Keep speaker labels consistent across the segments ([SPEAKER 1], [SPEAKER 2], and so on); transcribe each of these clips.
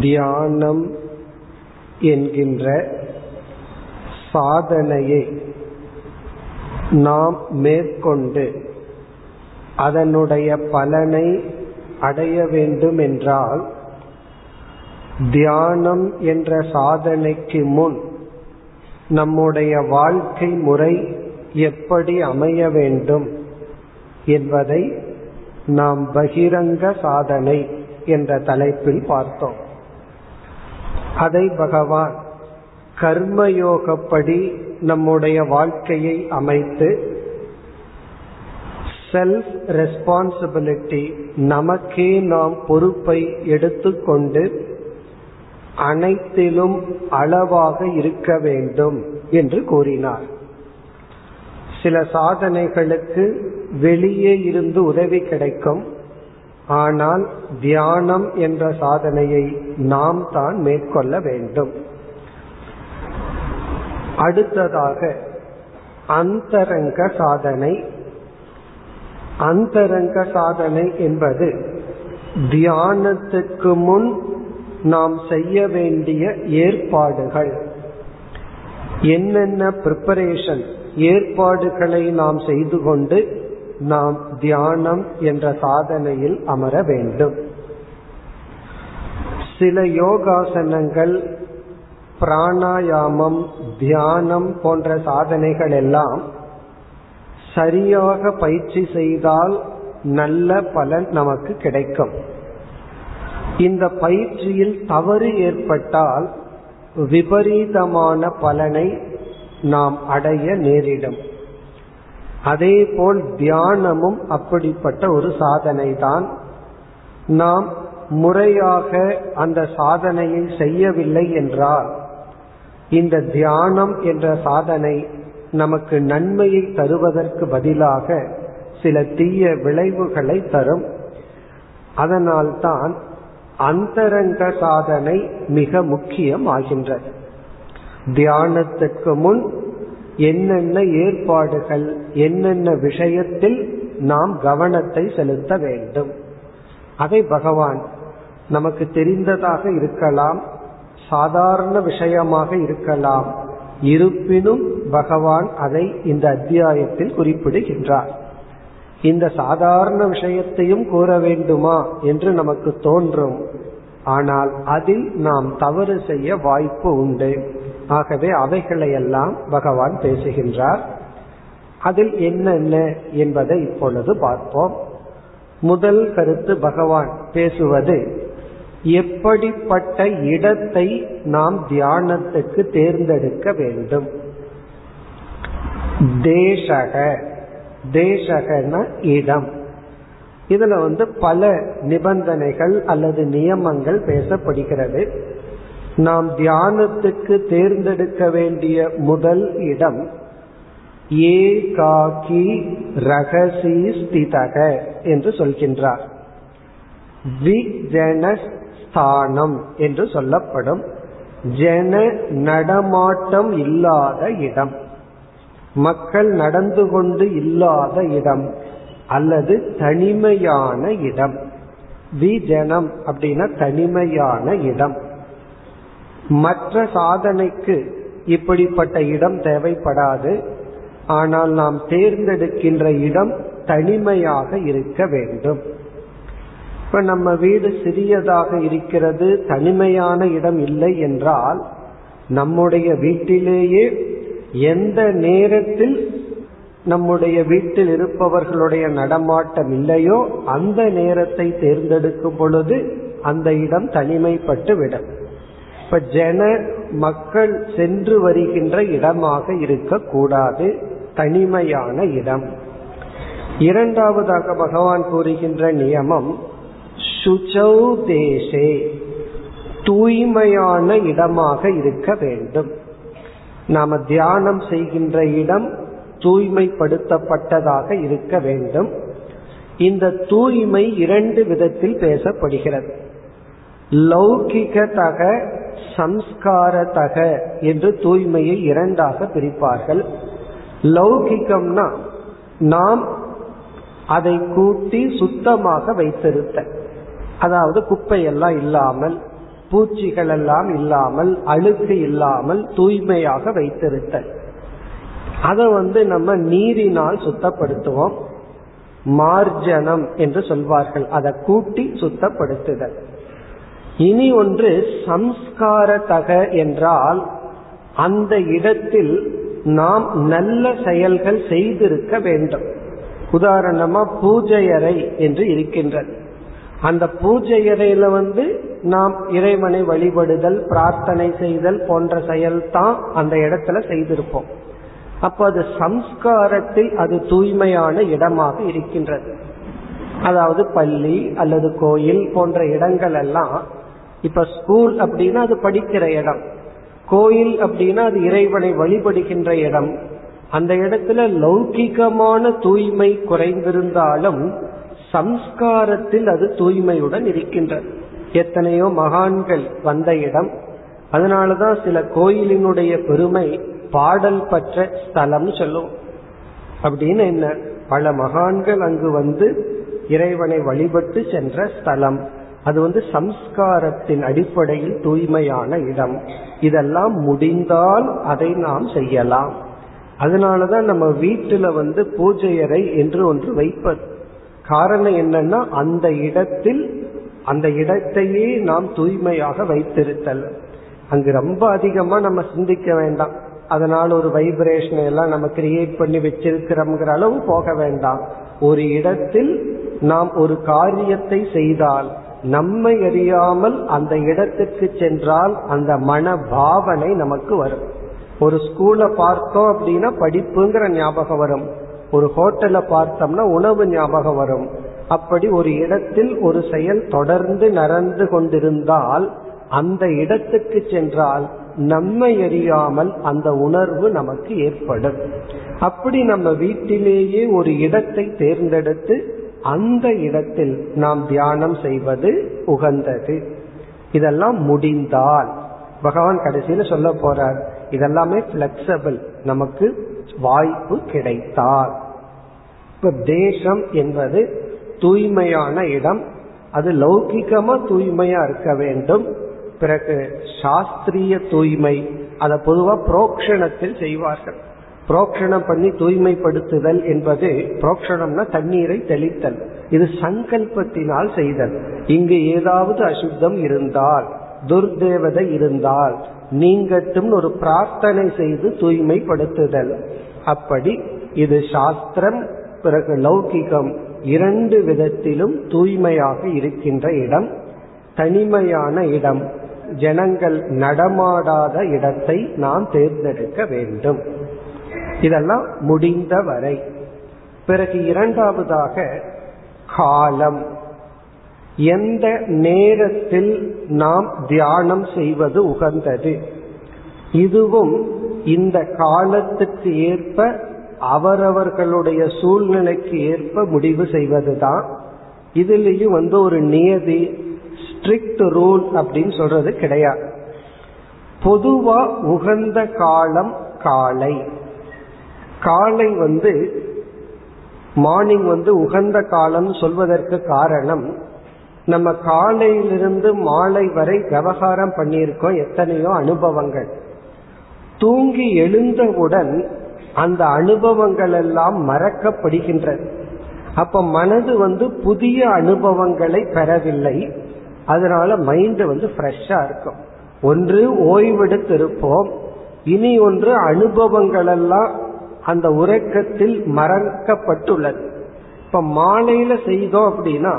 [SPEAKER 1] தியானம் என்கின்ற சாதனையை நாம் மேற்கொண்டு அதனுடைய பலனை அடைய வேண்டும் என்றால் தியானம் என்ற சாதனைக்கு முன் நம்முடைய வாழ்க்கை முறை எப்படி அமைய வேண்டும் என்பதை நாம் பகிரங்க சாதனை என்ற தலைப்பில் பார்த்தோம். அதை பகவான் கர்மயோகப்படி நம்முடைய வாழ்க்கையை அமைத்து செல்ஃப் ரெஸ்பான்சிபிலிட்டி நமக்கே நாம் பொறுப்பை எடுத்துக்கொண்டு அனைத்திலும் அளவாக இருக்க வேண்டும் என்று கூறினார். சில சாதனைகளுக்கு வெளியே இருந்து உதவி கிடைக்கும். ஆனால் தியானம் என்ற சாதனையை நாம் தான் மேற்கொள்ள வேண்டும். அடுத்ததாக அந்தரங்க சாதனை. அந்தரங்க சாதனை என்பது தியானத்துக்கு முன் நாம் செய்ய வேண்டிய ஏற்பாடுகள். என்னென்ன ப்ரிப்பரேஷன் ஏற்பாடுகளை நாம் செய்து கொண்டு நாம் தியானம் என்ற சாதனையில் அமர வேண்டும். சில யோகாசனங்கள் பிராணாயாமம் தியானம் போன்ற சாதனைகள் எல்லாம் சரியாக பயிற்சி செய்தால் நல்ல பலன் நமக்கு கிடைக்கும். இந்த பயிற்சியில் தவறு ஏற்பட்டால் விபரீதமான பலனை நாம் அடைய நேரிடும். அதே போல் தியானமும் அப்படிப்பட்ட ஒரு சாதனை தான் நாம் முறையாக அந்த சாதனையை செய்யவில்லை என்றால் இந்த தியானம் என்ற சாதனை நமக்கு நன்மையை தருவதற்கு பதிலாக சில தீய விளைவுகளை தரும். அதனால்தான் அந்தரங்க சாதனை மிக முக்கியம் ஆகின்றது. தியானத்துக்கு முன் என்னென்ன ஏற்பாடுகள் என்னென்ன விஷயத்தில் நாம் கவனத்தை செலுத்த வேண்டும். அதை பகவான் நமக்கு தெரிந்ததாக இருக்கலாம் சாதாரண விஷயமாக இருக்கலாம். இருப்பினும் பகவான் அதை இந்த அத்தியாயத்தில் குறிப்பிடுகின்றார். இந்த சாதாரண விஷயத்தையும் கூற வேண்டுமா என்று நமக்கு தோன்றும். ஆனால் அதில் நாம் தவறு செய்ய வாய்ப்பு உண்டு. ஆகவே அவைகளையெல்லாம் பகவான் பேசுகின்றார். அதில் என்னென்ன என்பதை இப்பொழுது பார்ப்போம். முதல் கருத்து பகவான் பேசுவது எப்படிப்பட்ட இடத்தை நாம் தியானத்துக்கு தேர்ந்தெடுக்க வேண்டும். தேசக தேசகன இடம். இதுல வந்து பல நிபந்தனைகள் அல்லது நியமங்கள் பேசப்படுகிறது. நாம் தியானத்துக்கு தேர்ந்தெடுக்க வேண்டிய முதல் இடம் ஏகாகி ரகசி ஸ்திதக என்று சொல்கின்றார். விஜனஸ்தானம் என்று சொல்லப்படும் ஜன நடமாட்டம் இல்லாத இடம். மக்கள் நடந்து கொண்டு இல்லாத இடம். அல்லது தனிமையான இடம். விஜனம் அப்படின்னா தனிமையான இடம். மற்ற சாதனைக்கு இப்படிப்பட்ட இடம் தேவைப்படாது. ஆனால் நாம் தேர்ந்தெடுக்கின்ற இடம் தனிமையாக இருக்க வேண்டும். இப்ப நம்ம வீடு சிறியதாக இருக்கிறது தனிமையான இடம் இல்லை என்றால் நம்முடைய வீட்டிலேயே எந்த நேரத்தில் நம்முடைய வீட்டில் இருப்பவர்களுடைய நடமாட்டம் இல்லையோ அந்த நேரத்தை தேர்ந்தெடுக்கும் பொழுது அந்த இடம் தனிமைப்பட்டு விடும். இப்ப ஜன மக்கள் சென்று வருகின்ற இடமாக இருக்கக்கூடாது. தனிமையான இடம். இரண்டாவதாக பகவான் கூறுகின்ற நியமம் சுச்சௌ தேசே தூய்மையான இடமாக இருக்க வேண்டும். நாம தியானம் செய்கின்ற இடம் தூய்மைப்படுத்தப்பட்டதாக இருக்க வேண்டும். இந்த தூய்மை இரண்டு விதத்தில் பேசப்படுகிறது. லௌகிகதக சம்ஸ்காரதக என்று தூய்மையை இரண்டாக பிரிப்பார்கள். லௌகிகம்னா நாம் அதை கூட்டி சுத்தமாக வைத்திருத்த அதாவது குப்பையெல்லாம் இல்லாமல் பூச்சிகள் எல்லாம் இல்லாமல் அழுக்கு இல்லாமல் தூய்மையாக வைத்திருத்தல். அதை வந்து நம்ம நீரினால் சுத்தப்படுத்துவோம். மார்ஜனம் என்று சொல்வார்கள். அதை கூட்டி சுத்தப்படுத்துதல். இனி ஒன்று சம்ஸ்காரதக என்றால் அந்த இடத்தில் நாம் நல்ல செயல்கள் செய்திருக்க வேண்டும். உதாரணமா பூஜையறை என்று இருக்கின்றது. அந்த பூஜையறையில வந்து நாம் இறைவனை வழிபடுதல் பிரார்த்தனை செய்தல் போன்ற செயல் தான் அந்த இடத்துல செய்திருப்போம். அப்போ அது சம்ஸ்காரத்தில் அது தூய்மையான இடமாக இருக்கின்றது. அதாவது பள்ளி அல்லது கோயில் போன்ற இடங்கள் எல்லாம் இப்ப ஸ்கூல் அப்படின்னா அது படிக்கிற இடம். கோயில் அப்படின்னா அது இறைவனை வழிபடுகின்ற இடம். அந்த இடத்துல லௌகிகமான தூய்மை குறைந்திருந்தாலும் சம்ஸ்காரத்தில் அது தூய்மையுடன் இருக்கின்றது. எத்தனையோ மகான்கள் வந்த இடம். அதனாலதான் சில கோயிலினுடைய பெருமை பாடல் பற்ற ஸ்தலம் சொல்லும் அப்படின்னு என்ன? பல மகான்கள் அங்கு வந்து இறைவனை வழிபட்டு சென்ற ஸ்தலம். அது வந்து சம்ஸ்காரத்தின் அடிப்படையில் தூய்மையான இடம். இதெல்லாம் முடிந்தால் அதை நாம் செய்யலாம். அதனாலதான் நம்ம வீட்டுல வந்து பூஜை அறை என்று ஒன்று வைப்பது. காரணம் என்னன்னா அந்த இடத்தில் அந்த இடத்தையே நாம் தூய்மையாக வைத்திருத்தல். அங்கு ரொம்ப அதிகமா நம்ம சிந்திக்க வேண்டாம். அதனால் ஒரு வைப்ரேஷன் எல்லாம் நம்ம கிரியேட் பண்ணி வச்சிருக்கிறோம்ங்கிற அளவு போக வேண்டாம். ஒரு இடத்தில் நாம் ஒரு காரியத்தை செய்தால் நம்மை அறியாமல் அந்த இடத்துக்கு சென்றால் அந்த மன பாவனை நமக்கு வரும். ஒரு ஸ்கூலை பார்த்தோம் அப்படின்னா படிப்புங்கிற ஞாபகம் வரும். ஒரு ஹோட்டலை பார்த்தோம்னா உணவு ஞாபகம் வரும். அப்படி ஒரு இடத்தில் ஒரு செயல் தொடர்ந்து நடந்து கொண்டிருந்தால் அந்த இடத்துக்கு சென்றால் நம்மை அறியாமல் அந்த உணர்வு நமக்கு ஏற்படும். அப்படி நம்ம வீட்டிலேயே ஒரு இடத்தை தேர்ந்தெடுத்து அந்த இடத்தில் நாம் தியானம் செய்வது உகந்தது. இதெல்லாம் முடிந்தால் பகவான் கடைசியில சொல்ல போறார் இதெல்லாமே பிளெக்சபிள் நமக்கு வாய்ப்பு கிடைத்தால். இப்ப தேசம் என்பது தூய்மையான இடம் அது லௌகிகமா தூய்மையா இருக்க வேண்டும் பிறகு சாஸ்திரிய தூய்மை அதை பொதுவா புரோக்ஷணத்தில் செய்வார்கள். புரோக்ஷணம் பண்ணி தூய்மைப்படுத்துதல் என்பது புரோக்ஷணம்னா தண்ணீரை தெளித்தல். இது சங்கல்பத்தினால் செய்தல். இங்கு ஏதாவது அசுத்தம் இருந்தால் துர்தேவதை இருந்தால் நீங்கட்டும் ஒரு பிரார்த்தனை செய்து தூய்மைப்படுத்துதல். அப்படி இது சாஸ்திரம் பிறகு லௌகிகம் இரண்டு விதத்திலும் தூய்மையாக இருக்கின்ற இடம் தனிமையான இடம். ஜனங்கள் நடமாடாத இடத்தை நாம் தேர்ந்தெடுக்க வேண்டும். இதெல்லாம் முடிந்த வரை பிறகு இரண்டாவதாக காலம். எந்த நேரத்தில் நாம் தியானம் செய்வது உகந்தது? இதுவும் இந்த காலத்துக்கு ஏற்ப அவரவர்களுடைய சூழ்நிலைக்கு ஏற்ப முடிவு செய்வதுதான். இதுலேயும் வந்து ஒரு நியதி ஸ்ட்ரிக்ட் ரூல் அப்படின்னு சொல்றது கிடையாது. பொதுவா உகந்த காலம் காலை. காலை வந்து மார்னிங் வந்து உகந்த காலம் சொல்வதற்கு காரணம் நம்ம காலையிலிருந்து மாலை வரை விவகாரம் பண்ணியிருக்கோம் எத்தனையோ அனுபவங்கள். தூங்கி எழுந்தவுடன் அந்த அனுபவங்கள் எல்லாம் மறக்கப்படுகின்றது. அப்ப மனது வந்து புதிய அனுபவங்களை பெறவில்லை. அதனால மைண்ட் வந்து ஃப்ரெஷ்ஷா இருக்கும். ஒன்று ஓய்வெடுத்திருப்போம். இனி ஒன்று அனுபவங்கள் எல்லாம் அந்த உறக்கத்தில் மறக்கப்பட்டுள்ளது. இப்ப மாலையில செய்தோம் அப்படின்னா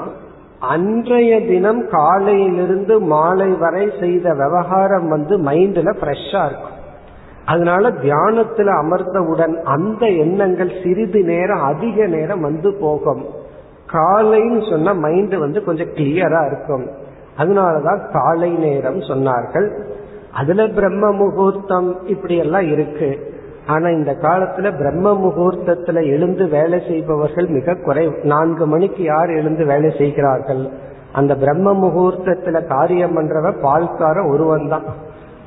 [SPEAKER 1] அன்றைய தினம் காலையிலிருந்து மாலை வரை செய்த விவகாரம் வந்து மைண்ட்ல ஃப்ரெஷ்ஷா இருக்கும். அதனால தியானத்துல அமர்ந்தவுடன் அந்த எண்ணங்கள் சிறிது நேரம் அதிக நேரம் வந்து போகும். காலைன்னு சொன்னா மைண்ட் வந்து கொஞ்சம் கிளியரா இருக்கும். அதனாலதான் காலை நேரம் சொன்னார்கள். அதுல பிரம்ம முகூர்த்தம் இப்படி எல்லாம் இருக்கு. ஆனா இந்த காலத்துல பிரம்ம முகூர்த்தத்துல எழுந்து வேலை செய்பவர்கள் மிக குறை நான்கு மணிக்கு யார் எழுந்து வேலை செய்கிறார்கள்? அந்த பிரம்ம முகூர்த்தத்துல காரியம் பண்றவ பால்கார ஒருவன் தான்.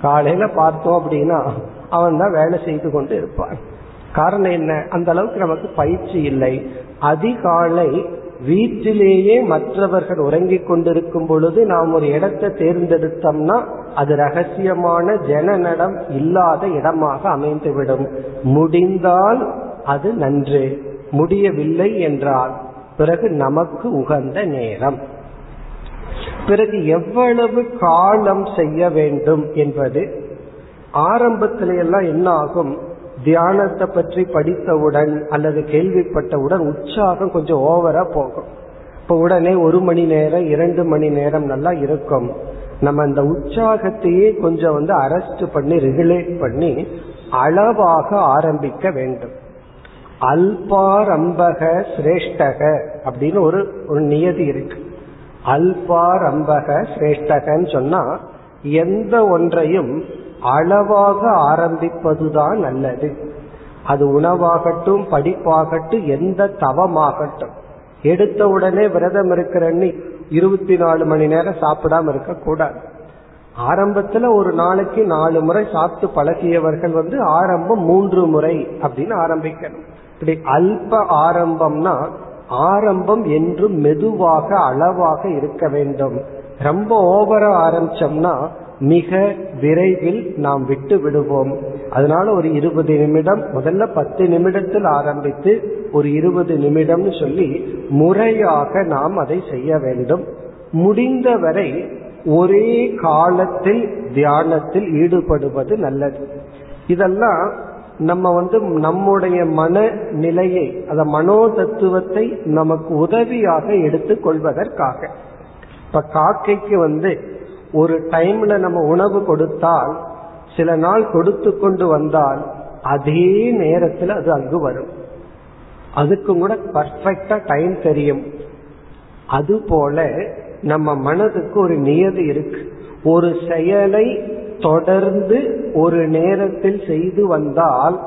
[SPEAKER 1] காலையில பார்த்தோம் அப்படின்னா அவன் தான் வேலை செய்து கொண்டு இருப்பான். காரணம் என்ன? அந்த அளவுக்கு நமக்கு பயிற்சி இல்லை. அதிகாலை வீட்டிலேயே மற்றவர்கள் உறங்கிக் கொண்டிருக்கும் பொழுது நாம் ஒரு இடத்தை தேர்ந்தெடுத்தோம்னா அது ரகசியமான ஜனநடம் இல்லாத இடமாக அமைந்துவிடும். முடிந்தால் அது நன்று. முடியவில்லை என்றால் பிறகு நமக்கு உகந்த நேரம். பிறகு எவ்வளவு காலம் செய்ய வேண்டும் என்பது ஆரம்பத்தில எல்லாம் என்ன ஆகும்? தியானத்தை பற்றி படித்தவுடன் அல்லது கேள்விப்பட்டவுடன் உற்சாகம் கொஞ்சம் ஓவரா போகும். இப்ப உடனே ஒரு மணி நேரம் இரண்டு மணி நேரம் நல்லா இருக்கும். நம்ம அந்த உற்சாகத்தையே கொஞ்சம் வந்து அரெஸ்ட் பண்ணி ரெகுலேட் பண்ணி அளவாக ஆரம்பிக்க வேண்டும். அல்பாரம்பக சிரேஷ்டக அப்படின்னு ஒரு ஒரு நியதி இருக்கு. அல்பாரம்பக சிரேஷ்டகன்னு சொன்னா எந்த ஒன்றையும் அளவாக ஆரம்பிப்பதுதான் நல்லது. அது உணவாகட்டும் படிப்பாகட்டும் எந்த தவமாகட்டும். எடுத்த உடனே விரதம் இருக்கிறேன்னு இருபத்தி நாலு மணி நேரம் சாப்பிடாம இருக்க கூடாது ஆரம்பத்துல ஒரு நாளைக்கு நாலு முறை சாப்பிட்டு பழகியவர்கள் வந்து ஆரம்பம் மூன்று முறை அப்படின்னு ஆரம்பிக்கணும். இப்படி அல்ப ஆரம்பம்னா ஆரம்பம் என்றும் மெதுவாக அளவாக இருக்க வேண்டும். ரொம்ப ஓவரா ஆரம்பிச்சோம்னா மிக விரைவில் நாம் விட்டு விடுவோம். அதனால ஒரு இருபது நிமிடம் முதல்ல பத்து நிமிடத்தில் ஆரம்பித்து ஒரு இருபது நிமிடம்னு சொல்லி முறையாக நாம் அதை செய்ய வேண்டும். முடிந்தவரை ஒரே காலத்தில் தியானத்தில் ஈடுபடுவது நல்லது. இதெல்லாம் நம்ம வந்து நம்முடைய மன நிலையை அத மனோ தத்துவத்தை நமக்கு உதவியாக எடுத்துக் கொள்வதற்காக இப்ப காக்கைக்கு வந்து ஒரு டைம்ல நம்ம உணவு கொடுத்தால் சில நாள் கொடுத்து கொண்டு வந்தால் அதே நேரத்தில் அது அங்கு வரும். அதுக்கும் கூட பர்ஃபெக்டா டைம் தெரியும். அது போல நம்ம மனதுக்கு ஒரு நியதி இருக்கு. ஒரு செயலை தொடர்ந்து ஒரு நேரத்தில் செய்து வந்தால்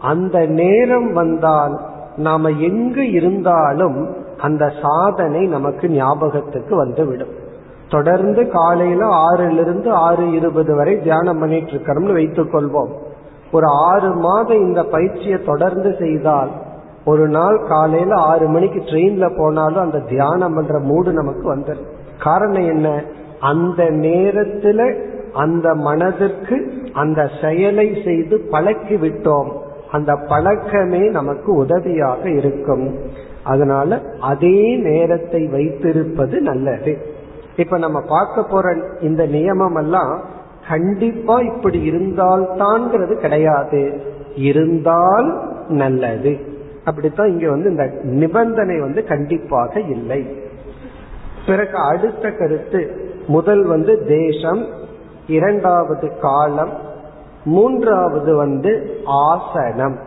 [SPEAKER 1] அந்த நேரம் வந்தால் நாம எங்கு இருந்தாலும் அந்த சாதனை நமக்கு ஞாபகத்துக்கு வந்துவிடும். தொடர்ந்து காலையில ஆறிலிருந்து ஆறு இருபது வரை தியானம் பண்ணிட்டு இருக்கிறோம்னு வைத்துக் கொள்வோம். ஒரு ஆறு மாதம் இந்த பயிற்சியை தொடர்ந்து செய்தால் ஒரு நாள் காலையில ஆறு மணிக்கு ட்ரெயின்ல போனாலும் அந்த தியானம் பண்ற மூடு நமக்கு வந்துடும் காரணம் என்ன? அந்த நேரத்துல அந்த மனதிற்கு அந்த செயலை செய்து பழக்கி விட்டோம். அந்த பழக்கமே நமக்கு உதவியாக இருக்கும். அதனால அதே நேரத்தை வைத்திருப்பது நல்லது. இப்ப நம்ம பார்க்க போற இந்த நியமம் எல்லாம் கண்டிப்பா இப்படி இருந்தால்தான்ங்கிறது கிடையாது. இருந்தால் நல்லது. அப்படித்தான் இங்க வந்து இந்த நிபந்தனை வந்து கண்டிப்பாக இல்லை. பிறகு அடுத்த கருத்து முதல் வந்து தேசம் இரண்டாவது காலம் மூன்றாவது வந்து ஆசனம்.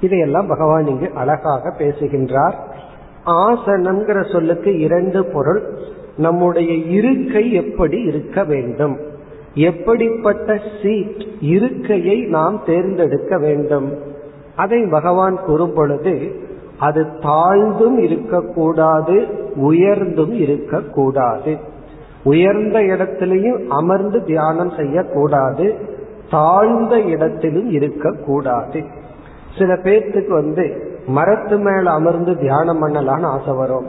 [SPEAKER 1] இதையெல்லாம் பகவான் இங்கு அழகாக பேசுகின்றார். ஆசனம்ங்கிற சொல்லுக்கு இரண்டு பொருள். நம்முடைய இருக்கை எப்படி இருக்க வேண்டும்? எப்படிப்பட்ட சீட் இருக்கையை நாம் தேர்ந்தெடுக்க வேண்டும்? அதை பகவான் கூறும் பொழுது அது தாழ்ந்தும் இருக்கக்கூடாது உயர்ந்தும் இருக்கக்கூடாது. உயர்ந்த இடத்திலையும் அமர்ந்து தியானம் செய்யக்கூடாது தாழ்ந்த இடத்திலும் இருக்கக்கூடாது. சில பேர்த்துக்கு வந்து மரத்து மேல அமர்ந்து தியானம் பண்ணலான்னு ஆசை வரும்.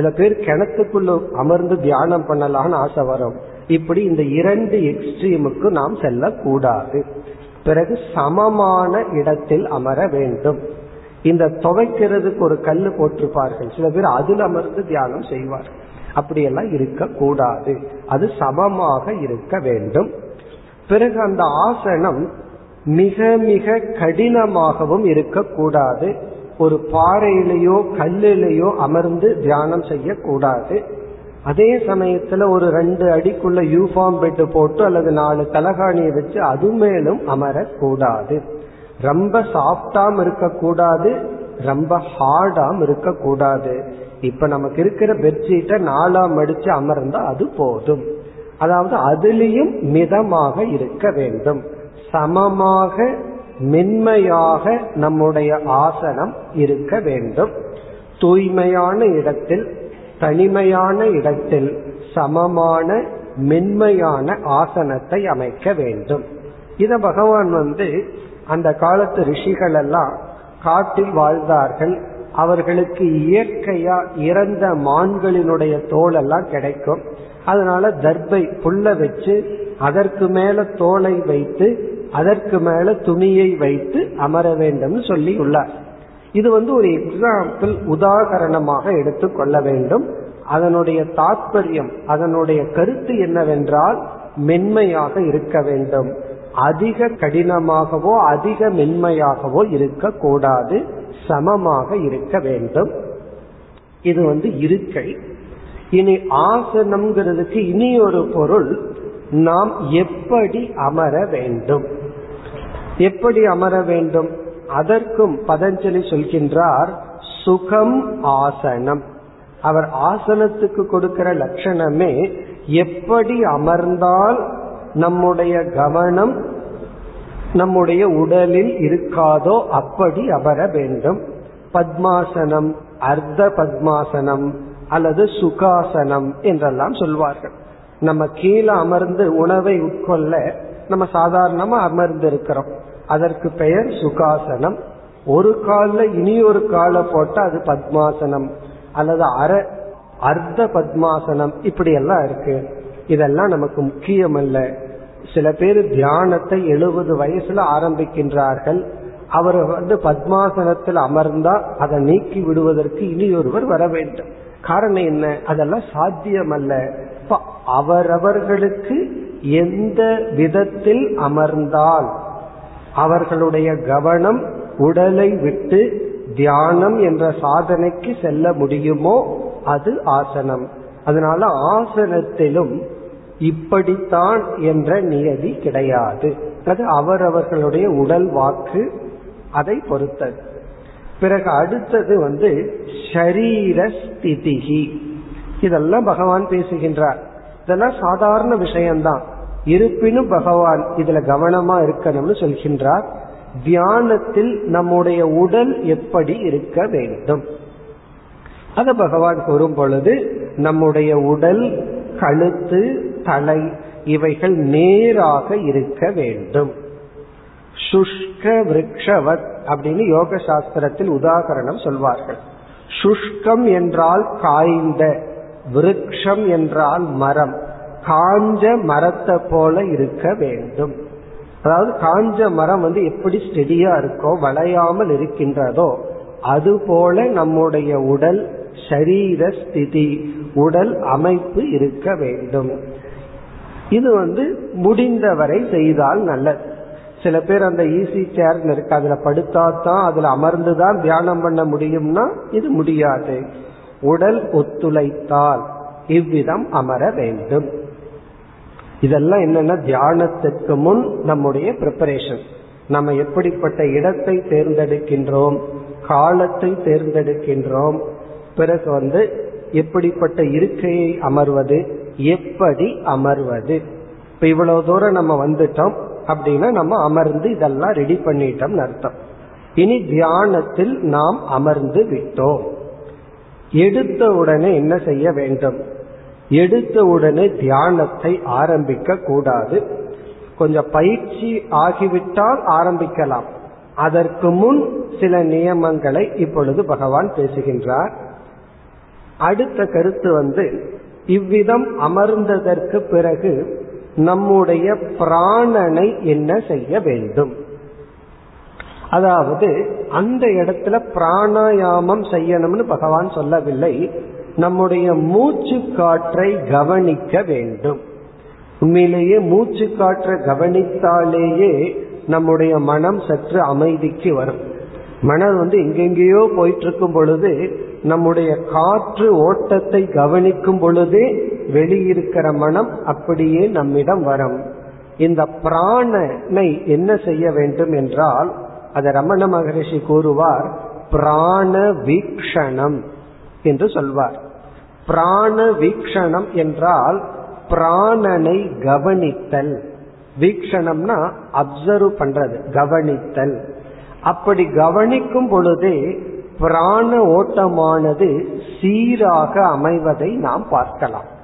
[SPEAKER 1] சில பேர் கிணத்துக்குள்ள அமர்ந்து தியானம் பண்ணலான்னு ஆசை வரும். இப்படி இந்த இரண்டு எக்ஸ்ட்ரீமுக்கு நாம் செல்லக்கூடாது. பிறகு சமமான இடத்தில் அமர வேண்டும். இந்த துவைக்கிறதுக்கு ஒரு கல் போட்டிருப்பார்கள். சில பேர் அதில் அமர்ந்து தியானம் செய்வார் அப்படியெல்லாம் இருக்கக்கூடாது. அது சமமாக இருக்க வேண்டும். பிறகு அந்த ஆசனம் மிக மிக கடினமாகவும் இருக்கக்கூடாது. ஒரு பாறையிலேயோ கல்லிலேயோ அமர்ந்து தியானம் செய்யக்கூடாது. அதே சமயத்துல ஒரு ரெண்டு அடிக்குள்ள யூஃபார்ம் பெட்டு போட்டு அல்லது நாலு தலகாணியை வச்சு அது மேலும் அமரக்கூடாது. ரொம்ப சாஃப்டாம் இருக்கக்கூடாது ரொம்ப ஹார்டாம் இருக்கக்கூடாது. இப்ப நமக்கு இருக்கிற பெட்ஷீட்டை நாலாம் அடிச்சு அமர்ந்தா அது போதும். அதாவது அதுலேயும் மிதமாக இருக்க வேண்டும். சமமாக மென்மையாக நம்முடைய ஆசனம் இருக்க வேண்டும். தூய்மையான இடத்தில் தனிமையான இடத்தில் சமமான மென்மையான ஆசனத்தை அமைக்க வேண்டும். இத பகவான் வந்து அந்த காலத்து ரிஷிகள் எல்லாம் காட்டில் வாழ்ந்தார்கள். அவர்களுக்கு இயற்கையா இறந்த மான்களினுடைய தோல் எல்லாம் கிடைக்கும். அதனால தர்பை புல்ல வச்சு அதற்கு மேல தோலை வைத்து அதற்கு மேல துணியை வைத்து அமர வேண்டும் சொல்லி உள்ளார் இது வந்து ஒரு எக்ஸாம்பிள் உதாகரணமாக எடுத்துக்கொள்ள வேண்டும். அதனுடைய தாற்பயம் அதனுடைய கருத்து என்னவென்றால் மென்மையாக இருக்க வேண்டும். அதிக கடினமாகவோ அதிக மென்மையாகவோ இருக்கக்கூடாது. சமமாக இருக்க வேண்டும். இது வந்து இருக்கை. இனி ஆசனம்ங்கிறதுக்கு இனி ஒரு பொருள் நாம் எப்படி அமர வேண்டும்? எப்படி அமர வேண்டும்? அதற்கும் பதஞ்சலி சொல்கின்றார் சுகம் ஆசனம். அவர் ஆசனத்துக்கு கொடுக்கிற லட்சணமே எப்படி அமர்ந்தால் நம்முடைய கவனம் நம்முடைய உடலில் இருக்காதோ அப்படி அமர வேண்டும். பத்மாசனம் அர்த்த பத்மாசனம் அல்லது சுகாசனம் என்றெல்லாம் சொல்வார்கள். நம்ம கீழே அமர்ந்து உணவை உட்கொள்ள நம்ம சாதாரணமா அமர்ந்து இருக்கிறோம் அதற்கு பெயர் சுகாசனம். ஒரு கால்ல இனி ஒரு காலை போட்டா அது பத்மாசனம். அல்லது அர அர்த்த பத்மாசனம். இப்படி எல்லாம் இருக்கு. இதெல்லாம் நமக்கு முக்கியம் அல்ல சில பேர் தியானத்தை எழுபது வயசுல ஆரம்பிக்கின்றார்கள். அவர் வந்து பத்மாசனத்தில் அமர்ந்தா அதை நீக்கி விடுவதற்கு இனி ஒருவர் வர வேண்டும். காரணம் என்ன? அதெல்லாம் சாத்தியம் அல்ல அவரவர்களுக்கு எந்த விதத்தில் அமர்ந்தால் அவர்களுடைய கவனம் உடலை விட்டு தியானம் என்ற சாதனைக்கு செல்ல முடியுமோ அது ஆசனம். அதனால ஆசனத்திலும் இப்படித்தான் என்ற நியதி கிடையாது. அது அவரவர்களுடைய உடல் வாக்கு அதை பொறுத்தது. பிறகு அடுத்தது வந்து ஷரீர ஸ்திதிகி இதெல்லாம் பகவான் பேசுகின்றார். இதெல்லாம் சாதாரண விஷயம்தான். இருப்பினும் பகவான் இதுல கவனமா இருக்கணும்னு சொல்கின்றார். தியானத்தில் நம்முடைய உடல் எப்படி இருக்க வேண்டும்? அத பகவான் கூறும் பொழுது நம்முடைய உடல் கழுத்து தலை இவைகள் நேராக இருக்க வேண்டும். சுஷ்க விரக்ஷவத் அப்படின்னு யோக சாஸ்திரத்தில் உதாகரணம் சொல்வார்கள். சுஷ்கம் என்றால் காய்ந்த விருக்ஷம் என்றால் மரம். காஞ்ச மரத்தை போல இருக்க வேண்டும். அதாவது காஞ்ச மரம் வந்து எப்படி ஸ்டெடியா இருக்கோ வளையாமல் இருக்கின்றதோ அது போல நம்முடைய உடல் சரீர ஸ்திதி உடல் அமைப்பு இருக்க வேண்டும். இது வந்து முடிந்தவரை செய்தால் நல்லது. சில பேர் அந்த ஈசி சேர் இருக்கு அதுல படுத்தா தான் அதுல அமர்ந்துதான் தியானம் பண்ண முடியும்னா இது முடியாது. உடல் ஒத்துழைத்தால் இவ்விதம் அமர வேண்டும். இதெல்லாம் என்னன்னா தியானத்துக்கு முன் நம்முடைய ப்ரிப்பரேஷன் நம்ம எப்படிப்பட்ட இடத்தை தேர்ந்தெடுக்கின்றோம் காலத்தை தேர்ந்தெடுக்கின்றோம் பிறகு வந்து எப்படிப்பட்ட இருக்கையை அமர்வது எப்படி அமர்வது. இப்ப இவ்வளவு தூரம் நம்ம வந்துட்டோம் அப்படின்னா நம்ம அமர்ந்து இதெல்லாம் ரெடி பண்ணிட்டோம் அர்த்தம். இனி தியானத்தில் நாம் அமர்ந்து விட்டோம். எடுத்த உடனே என்ன செய்ய வேண்டும்? எடுத்த உடனே தியானத்தை ஆரம்பிக்க கூடாது. கொஞ்சம் பயிற்சி ஆகிவிட்டால் ஆரம்பிக்கலாம். அதற்கு முன் சில நியமங்களை இப்பொழுது பகவான் பேசுகின்றார். அடுத்த கருத்து வந்து இவ்விதம் அமர்ந்ததற்கு பிறகு நம்முடைய பிராணனை என்ன செய்ய வேண்டும்? அதாவது அந்த இடத்துல பிராணாயாமம் செய்யணும்னு பகவான் சொல்லவில்லை. நம்முடைய மூச்சு காற்றை கவனிக்க வேண்டும். உண்மையிலேயே மூச்சு காற்றை கவனித்தாலேயே நம்முடைய மனம் சற்று அமைதிக்கு வரும். மனம் வந்து எங்கெங்கேயோ போயிட்டு இருக்கும் பொழுது நம்முடைய காற்று ஓட்டத்தை கவனிக்கும் பொழுதே வெளியிருக்கிற மனம் அப்படியே நம்மிடம் வரும். இந்த பிராணனை என்ன செய்ய வேண்டும் என்றால் அதை ரமண மகரிஷி கூறுவார் பிராண வீக்ஷணம். என்று சொல்வார். பிராண வீக்ஷணம் என்றால் பிராணனை கவனித்தல். வீக்ஷணம்னா அப்சர்வ் பண்றது கவனித்தல். அப்படி கவனிக்கும் பொழுதே பிராண ஓட்டமானது சீராக அமைவதை நாம் பார்க்கலாம்.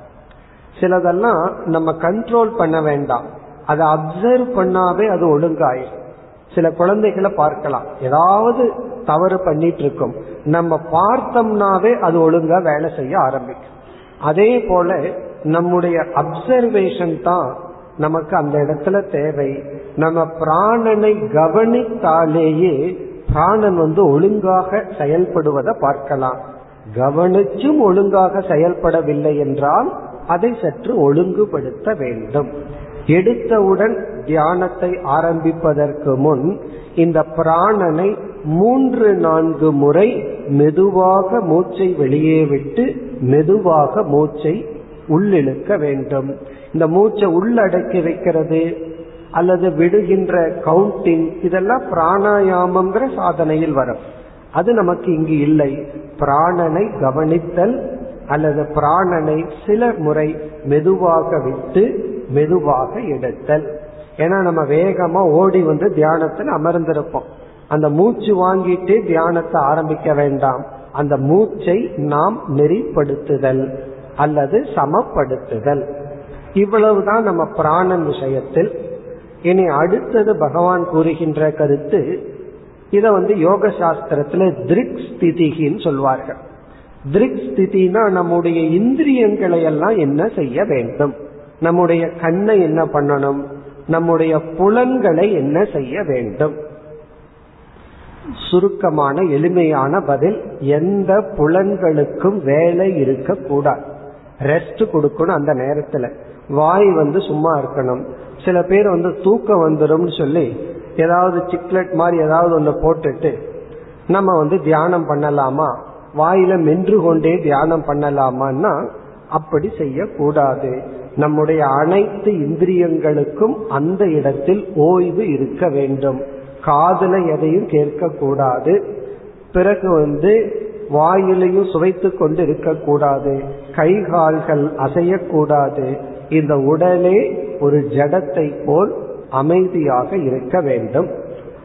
[SPEAKER 1] சிலதெல்லாம் நம்ம கண்ட்ரோல் பண்ண வேண்டாம். அதை அப்சர்வ் பண்ணாவே அது ஒழுங்காயிரும். சில குழந்தைகளை பார்க்கலாம். ஏதாவது தவறு பண்ணிட்டு இருக்கும் நம்ம பார்த்தோம்னாவே அது ஒழுங்கா வேலை செய்ய ஆரம்பிக்கும். அதே போல நம்முடைய அப்சர்வேஷன் தான் நமக்கு அந்த இடத்துல தேவை. நம்ம பிராணனை கவனித்தாலேயே பிராணன் வந்து ஒழுங்காக செயல்படுவதை பார்க்கலாம். கவனிச்சும் ஒழுங்காக செயல்படவில்லை என்றால் அதை சற்று ஒழுங்குபடுத்த வேண்டும். எடுத்தவுடன் தியானத்தை ஆரம்பிப்பதற்கு முன் இந்த பிராணனை மூன்று நான்கு முறை மெதுவாக மூச்சை வெளியே விட்டு மெதுவாக மூச்சை உள்ளிழுக்க வேண்டும். இந்த மூச்சை உள்ளடக்கி வைக்கிறது அல்லது விடுகின்ற கவுண்டிங் இதெல்லாம் பிராணாயாமங்கிற சாதனையில் வரும். அது நமக்கு இங்கு இல்லை. பிராணனை கவனித்தல் அல்லது பிராணனை சில முறை மெதுவாக விட்டு மெதுவாக எடுத்தல். ஏன்னா நம்ம வேகமா ஓடி வந்து தியானத்தில் அமர்ந்திருப்போம். அந்த மூச்சு வாங்கிட்டு தியானத்தை ஆரம்பிக்க வேண்டாம். அந்த மூச்சை நாம் நெறிப்படுத்துதல் அல்லது சமப்படுத்துதல். இவ்வளவுதான் நம்ம பிராணன் விஷயத்தில். இனி அடுத்தது பகவான் கூறுகின்ற கருத்து இத வந்து யோக சாஸ்திரத்துல திருக் ஸ்திதிகின்னு சொல்வார்கள். திருக் ஸ்திதினா நம்முடைய இந்திரியங்களை எல்லாம் என்ன செய்ய வேண்டும்? நம்முடைய கண்ணை என்ன பண்ணணும்? நம்முடைய புலன்களை என்ன செய்ய வேண்டும்? சுருக்கமான எளிமையான பதில் எந்த புலன்களுக்கும் வேலை இருக்கக்கூடாது. ரெஸ்ட் கொடுக்கணும் அந்த நேரத்துல. வாய் வந்து சும்மா இருக்கணும். சில பேர் வந்து தூக்கம் வந்துடும் சொல்லி ஏதாவது சிக்லெட் மாதிரி ஏதாவது ஒன்று போட்டுட்டு நம்ம வந்து தியானம் பண்ணலாமா? வாயில மென்று கொண்டே தியானம் பண்ணலாமான்னா அப்படி செய்யக்கூடாது. நம்முடைய அனைத்து இந்திரியங்களுக்கும் அந்த இடத்தில் ஓய்வு இருக்க வேண்டும். காதல எதையும் கேட்கக்கூடாது. பிறகு வந்து வாயிலையும் சுவைத்து கொண்டு இருக்கக்கூடாது. கை கால்கள் அசையக்கூடாது. இந்த உடலே ஒரு ஜடத்தை போல் அமைதியாக இருக்க வேண்டும்.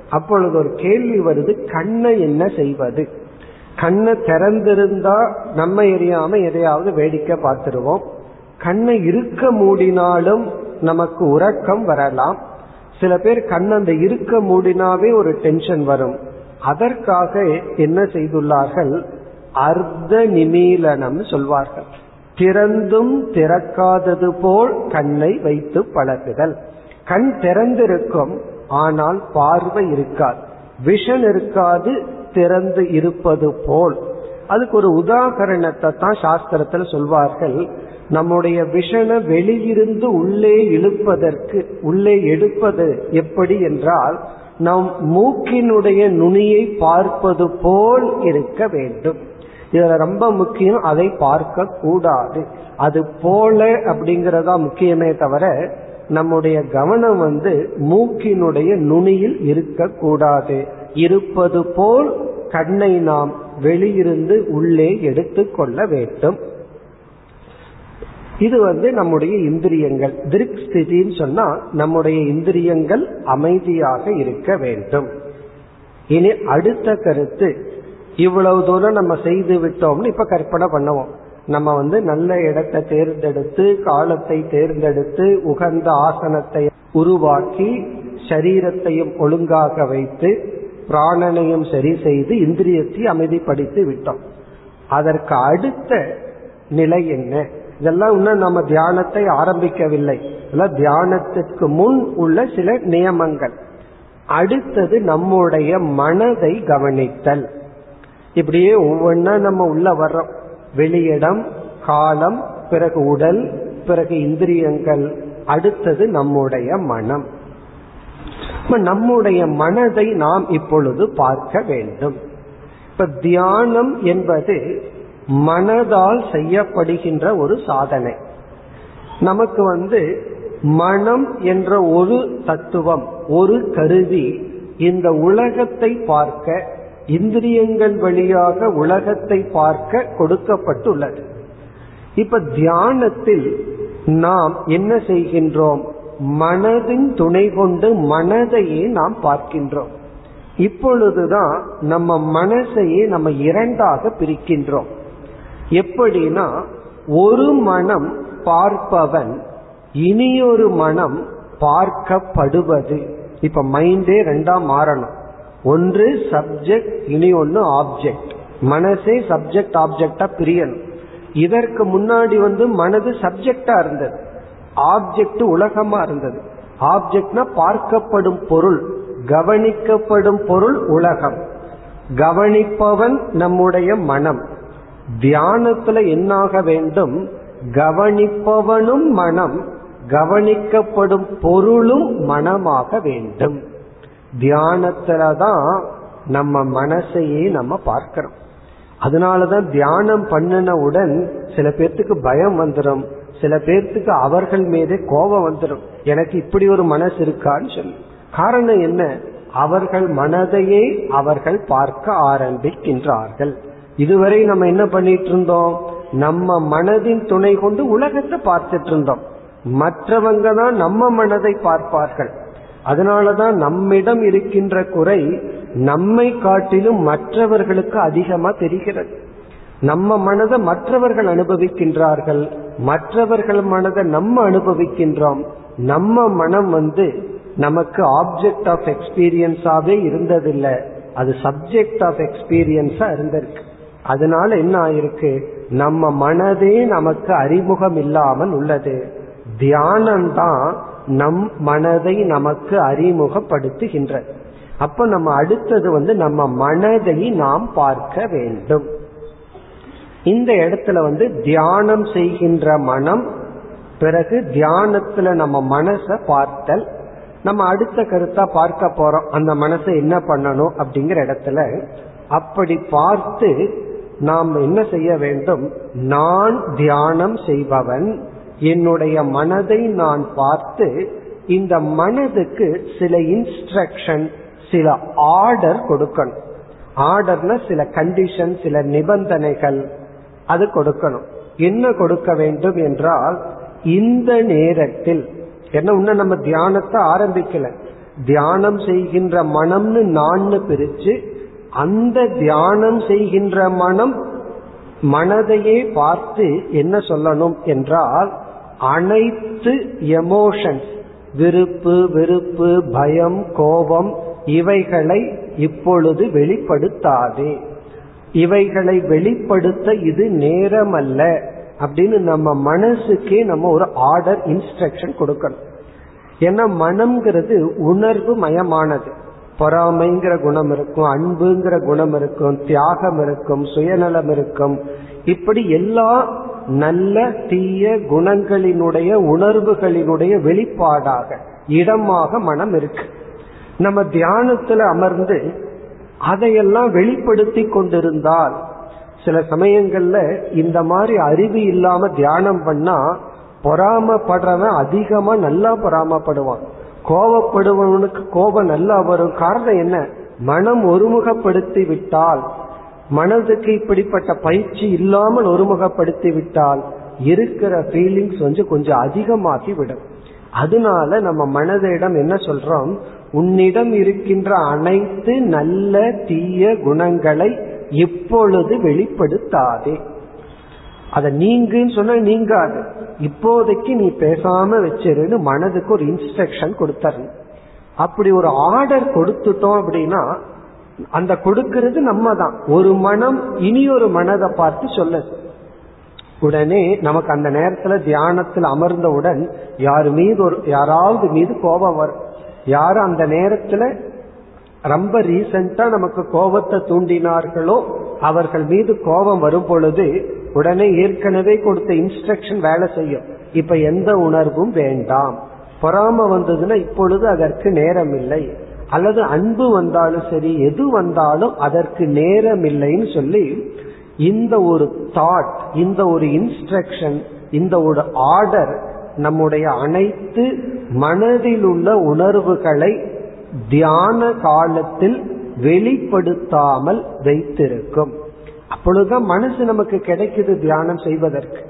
[SPEAKER 1] அப்பொழுது ஒரு கேள்வி வருது கண்ணை என்ன செய்வது? கண்ணை திறந்திருந்தா நம்ம எரியாம எதையாவது வேடிக்கை பார்த்துருவோம். கண்ணை இருக்க மூடினாலும் நமக்கு உறக்கம் வரலாம். சில பேர் கண் அந்த இருக்க மூடினாவே ஒரு டென்ஷன் வரும். அதற்காக என்ன செய்துள்ளார்கள்? அர்த்த நிமீலனம் சொல்வார்கள். திறந்தும் திறக்காதது போல் கண்ணை வைத்து பழகுதல். கண் திறந்திருக்கும் ஆனால் பார்வை இருக்காது. விஷன் இருக்காது திறந்து இருப்பது போல். அதுக்கு ஒரு உதாகரணத்தை தான் சாஸ்திரத்தில் சொல்வார்கள். நம்முடைய விஷனை வெளியிருந்து உள்ளே இழுப்பதற்கு உள்ளே எடுப்பது எப்படி என்றால் நம் மூக்கினுடைய நுனியை பார்ப்பது போல் இருக்க வேண்டும். இதுல ரொம்ப முக்கியம் அதை பார்க்க கூடாது. அது போல அப்படிங்கறதா முக்கியமே தவிர நம்முடைய கவனம் வந்து மூக்கினுடைய நுனியில் இருக்கக்கூடாது இருப்பது போல் கண்ணை நாம் வெளியிருந்து உள்ளே எடுத்துக்கொள்ள வேண்டும். இது வந்து நம்முடைய இந்திரியங்கள். திருக் ஸ்திதின்னு சொன்னா நம்முடைய இந்திரியங்கள் அமைதியாக இருக்க வேண்டும். இனி அடுத்த கருத்து இவ்வளவு தூரம் நம்ம செய்து விட்டோம்னு இப்ப கற்பனை பண்ணுவோம். நம்ம வந்து நல்ல இடத்தை தேர்ந்தெடுத்து காலத்தை தேர்ந்தெடுத்து உகந்த ஆசனத்தை உருவாக்கி சரீரத்தையும் ஒழுங்காக வைத்து பிராணனையும் சரி செய்து இந்திரியத்தை அமைதிப்படுத்தி விட்டோம். அதற்கு அடுத்த நிலை என்ன? இதெல்லாம் இன்னும் நம்ம தியானத்தை ஆரம்பிக்கவில்லை. இதெல்லாம் தியானத்திற்கு முன் உள்ள சில நியமங்கள். அடுத்தது நம்முடைய மனதை கவனித்தல். இப்படியே ஒவ்வொன்னா நம்ம உள்ள வர்றோம். வெளியிடம் காலம் பிறகு உடல் பிறகு இந்திரியங்கள். அடுத்தது நம்முடைய மனம். நம்முடைய மனதை நாம் இப்பொழுது பார்க்க வேண்டும். இப்ப தியானம் என்பது மனதால் செய்யப்படுகின்ற ஒரு சாதனை. நமக்கு வந்து மனம் என்ற ஒரு தத்துவம் ஒரு கருவி இந்த உலகத்தை பார்க்க இந்திரியங்கள் வழியாக உலகத்தை பார்க்க கொடுக்கப்பட்டுள்ளது. இப்ப தியானத்தில் நாம் என்ன செய்கின்றோம்? மனதின் துணை கொண்டு மனதையே நாம் பார்க்கின்றோம். இப்பொழுதுதான் நம்ம மனசையே நம்ம இரண்டாக பிரிக்கின்றோம். எப்படின்னா ஒரு மனம் பார்ப்பவன் இனியொரு மனம் பார்க்கப்படுவது. இப்ப மைண்டே ரெண்டா மாறணும். ஒன்று சப்ஜெக்ட் இனி ஒன்று ஆப்ஜெக்ட். மனசே சப்ஜெக்ட் ஆப்ஜெக்டா பிரியணும். இதற்கு முன்னாடி வந்து மனது சப்ஜெக்டா இருந்தது. ஆப்ஜெக்ட் உலகமா இருந்தது. ஆப்ஜெக்ட்னா பார்க்கப்படும் பொருள் கவனிக்கப்படும் பொருள் உலகம். கவனிப்பவன் நம்முடைய மனம். தியானத்துல என்னாக வேண்டும்? கவனிப்பவனும் மனம் கவனிக்கப்படும் பொருளும் மனமாக வேண்டும். தியானத்துலதான் நம்ம மனசையே நம்ம பார்க்கிறோம். அதனாலதான் தியானம் பண்ணினவுடன் சில பேர்த்துக்கு பயம் வந்துடும் சில பேர்த்துக்கு அவர்கள் மீதே கோபம் வந்துடும். எனக்கு இப்படி ஒரு மனசு இருக்கான்னு சொல்லி. காரணம் என்ன? அவர்கள் மனதையே அவர்கள் பார்க்க ஆரம்பிக்கின்றார்கள். இதுவரை நம்ம என்ன பண்ணிட்டு இருந்தோம் நம்ம மனதின் துணை கொண்டு உலகத்தை பார்த்துட்டு இருந்தோம் மற்றவங்க தான் நம்ம மனதை பார்ப்பார்கள். அதனாலதான் நம்மிடம் இருக்கின்ற குறை நம்மை காட்டிலும் மற்றவர்களுக்கு அதிகமா தெரிகிறது. நம்ம மனதை மற்றவர்கள் அனுபவிக்கின்றார்கள். மற்றவர்கள் மனதை நம்ம அனுபவிக்கின்றோம். நம்ம மனம் வந்து நமக்கு ஆப்ஜெக்ட் ஆஃப் எக்ஸ்பீரியன்ஸாவே இருந்ததில்லை. அது சப்ஜெக்ட் ஆஃப் எக்ஸ்பீரியன்ஸா இருந்திருக்கு. அதனால என்ன ஆயிருக்கு? நம்ம மனதே நமக்கு அறிமுகம் இல்லாமல் உள்ளது. தியானம்தான் நம் மனதை நமக்கு அறிமுகப்படுத்துகின்ற அப்ப நம்ம அடுத்தது வந்து நம்ம மனதை நாம் பார்க்க வேண்டும். இந்த இடத்துல வந்து தியானம் செய்கின்ற மனம் பிறகு தியானத்துல நம்ம மனசை பார்த்தல். நம்ம அடுத்த கருத்தா பார்க்க போறோம். அந்த மனசை என்ன பண்ணணும் அப்படிங்கிற இடத்துல அப்படி பார்த்து நாம் என்ன செய்ய வேண்டும்? நான் தியானம் செய்பவன். என்னுடைய மனதை நான் பார்த்து இந்த மனதுக்கு சில இன்ஸ்ட்ரக்ஷன் சில ஆர்டர் கொடுக்கணும். ஆர்டர்ல சில கண்டிஷன் சில நிபந்தனைகள் அது கொடுக்கணும். என்ன கொடுக்க வேண்டும் என்றால் இந்த நேரத்தில் என்ன இன்னும் நம்ம தியானத்தை ஆரம்பிக்கல. தியானம் செய்கின்ற மனம்னு நான்னு பிரிச்சு அந்த தியானம் செய்கின்ற மனம் மனதையே பார்த்து என்ன சொல்லணும் என்றால் அனைத்து எமோஷன்ஸ் விருப்பு வெறுப்பு பயம் கோபம் இவைகளை இப்பொழுது வெளிப்படுத்தாதே. இவைகளை வெளிப்படுத்த இது நேரம் அல்ல அப்படின்னு நம்ம மனசுக்கே நம்ம ஒரு ஆர்டர் இன்ஸ்ட்ரக்ஷன் கொடுக்கணும். ஏன்னா மனம்ங்கிறது உணர்வு மயமானது. பொறாமைங்கிற குணம் இருக்கும் அன்புங்கிற குணம் இருக்கும் தியாகம் இருக்கும் சுயநலம் இருக்கும். இப்படி எல்லா நல்ல தீய குணங்களினுடைய உணர்வுகளினுடைய வெளிப்பாடாக இடமாக மனம் இருக்கு. நம்ம தியானத்துல அமர்ந்து அதையெல்லாம் வெளிப்படுத்தி கொண்டிருந்தால் சில சமயங்கள்ல இந்த மாதிரி அறிவு இல்லாம தியானம் பண்ணா பொறாமப்படுறவன் அதிகமா நல்லா பொறாமப்படுவான். கோபப்படுபவனுக்கு கோபம் நல்லா வரும். காரணம் என்ன? மனம் ஒருமுகப்படுத்தி விட்டால். மனதுக்கு இப்படிப்பட்ட பயிற்சி இல்லாமல் ஒருமுகப்படுத்தி விட்டால் இருக்கிற ஃபீலிங்ஸ் வந்து கொஞ்சம் அதிகமாகி விடும் அதனால நம்ம மனதிடம் என்ன சொல்றோம்? உன்னிடம் இருக்கின்ற அனைத்து நல்ல தீய குணங்களை இப்பொழுது வெளிப்படுத்தாதே. அதை நீங்குன்னு சொன்னா நீங்காது. இப்போதைக்கு நீ பேசாம வச்சிருன்னு மனதுக்கு ஒரு இன்ஸ்ட்ரக்ஷன் கொடுத்தரு அப்படி ஒரு ஆர்டர் கொடுத்துட்டோம் அப்படின்னா அந்த கொடுக்கிறது நம்ம தான் ஒரு மனம் இனி ஒரு மனதை பார்த்து சொல்லுது உடனே நமக்கு அந்த நேரத்துல தியானத்தில் அமர்ந்தவுடன் யார் மீது ஒரு யாராவது மீது கோபம் வரும். யாரும் அந்த நேரத்துல ரொம்ப ரீசண்டா நமக்கு கோபத்தை தூண்டினார்களோ அவர்கள் மீது கோபம் வரும் பொழுது உடனே ஏற்கனவே கொடுத்த இன்ஸ்ட்ரக்ஷன் வேலை செய்யும். இப்ப எந்த உணர்வும் வேண்டாம். பொறாம வந்ததுன்னா இப்பொழுது அதற்கு நேரம் இல்லை அல்லது அன்பு வந்தாலும் சரி எது வந்தாலும் அதற்கு நேரம் இல்லைன்னு சொல்லி இந்த ஒரு தாட் இந்த ஒரு இன்ஸ்ட்ரக்ஷன் இந்த ஒரு ஆர்டர் நம்முடைய அனைத்து மனதில் உள்ள உணர்வுகளை தியான காலத்தில் வெளிப்படுத்தாமல் வைத்திருக்கும். அப்பொழுதுதான் மனசு நமக்கு கிடைக்குது தியானம் செய்வதற்கு.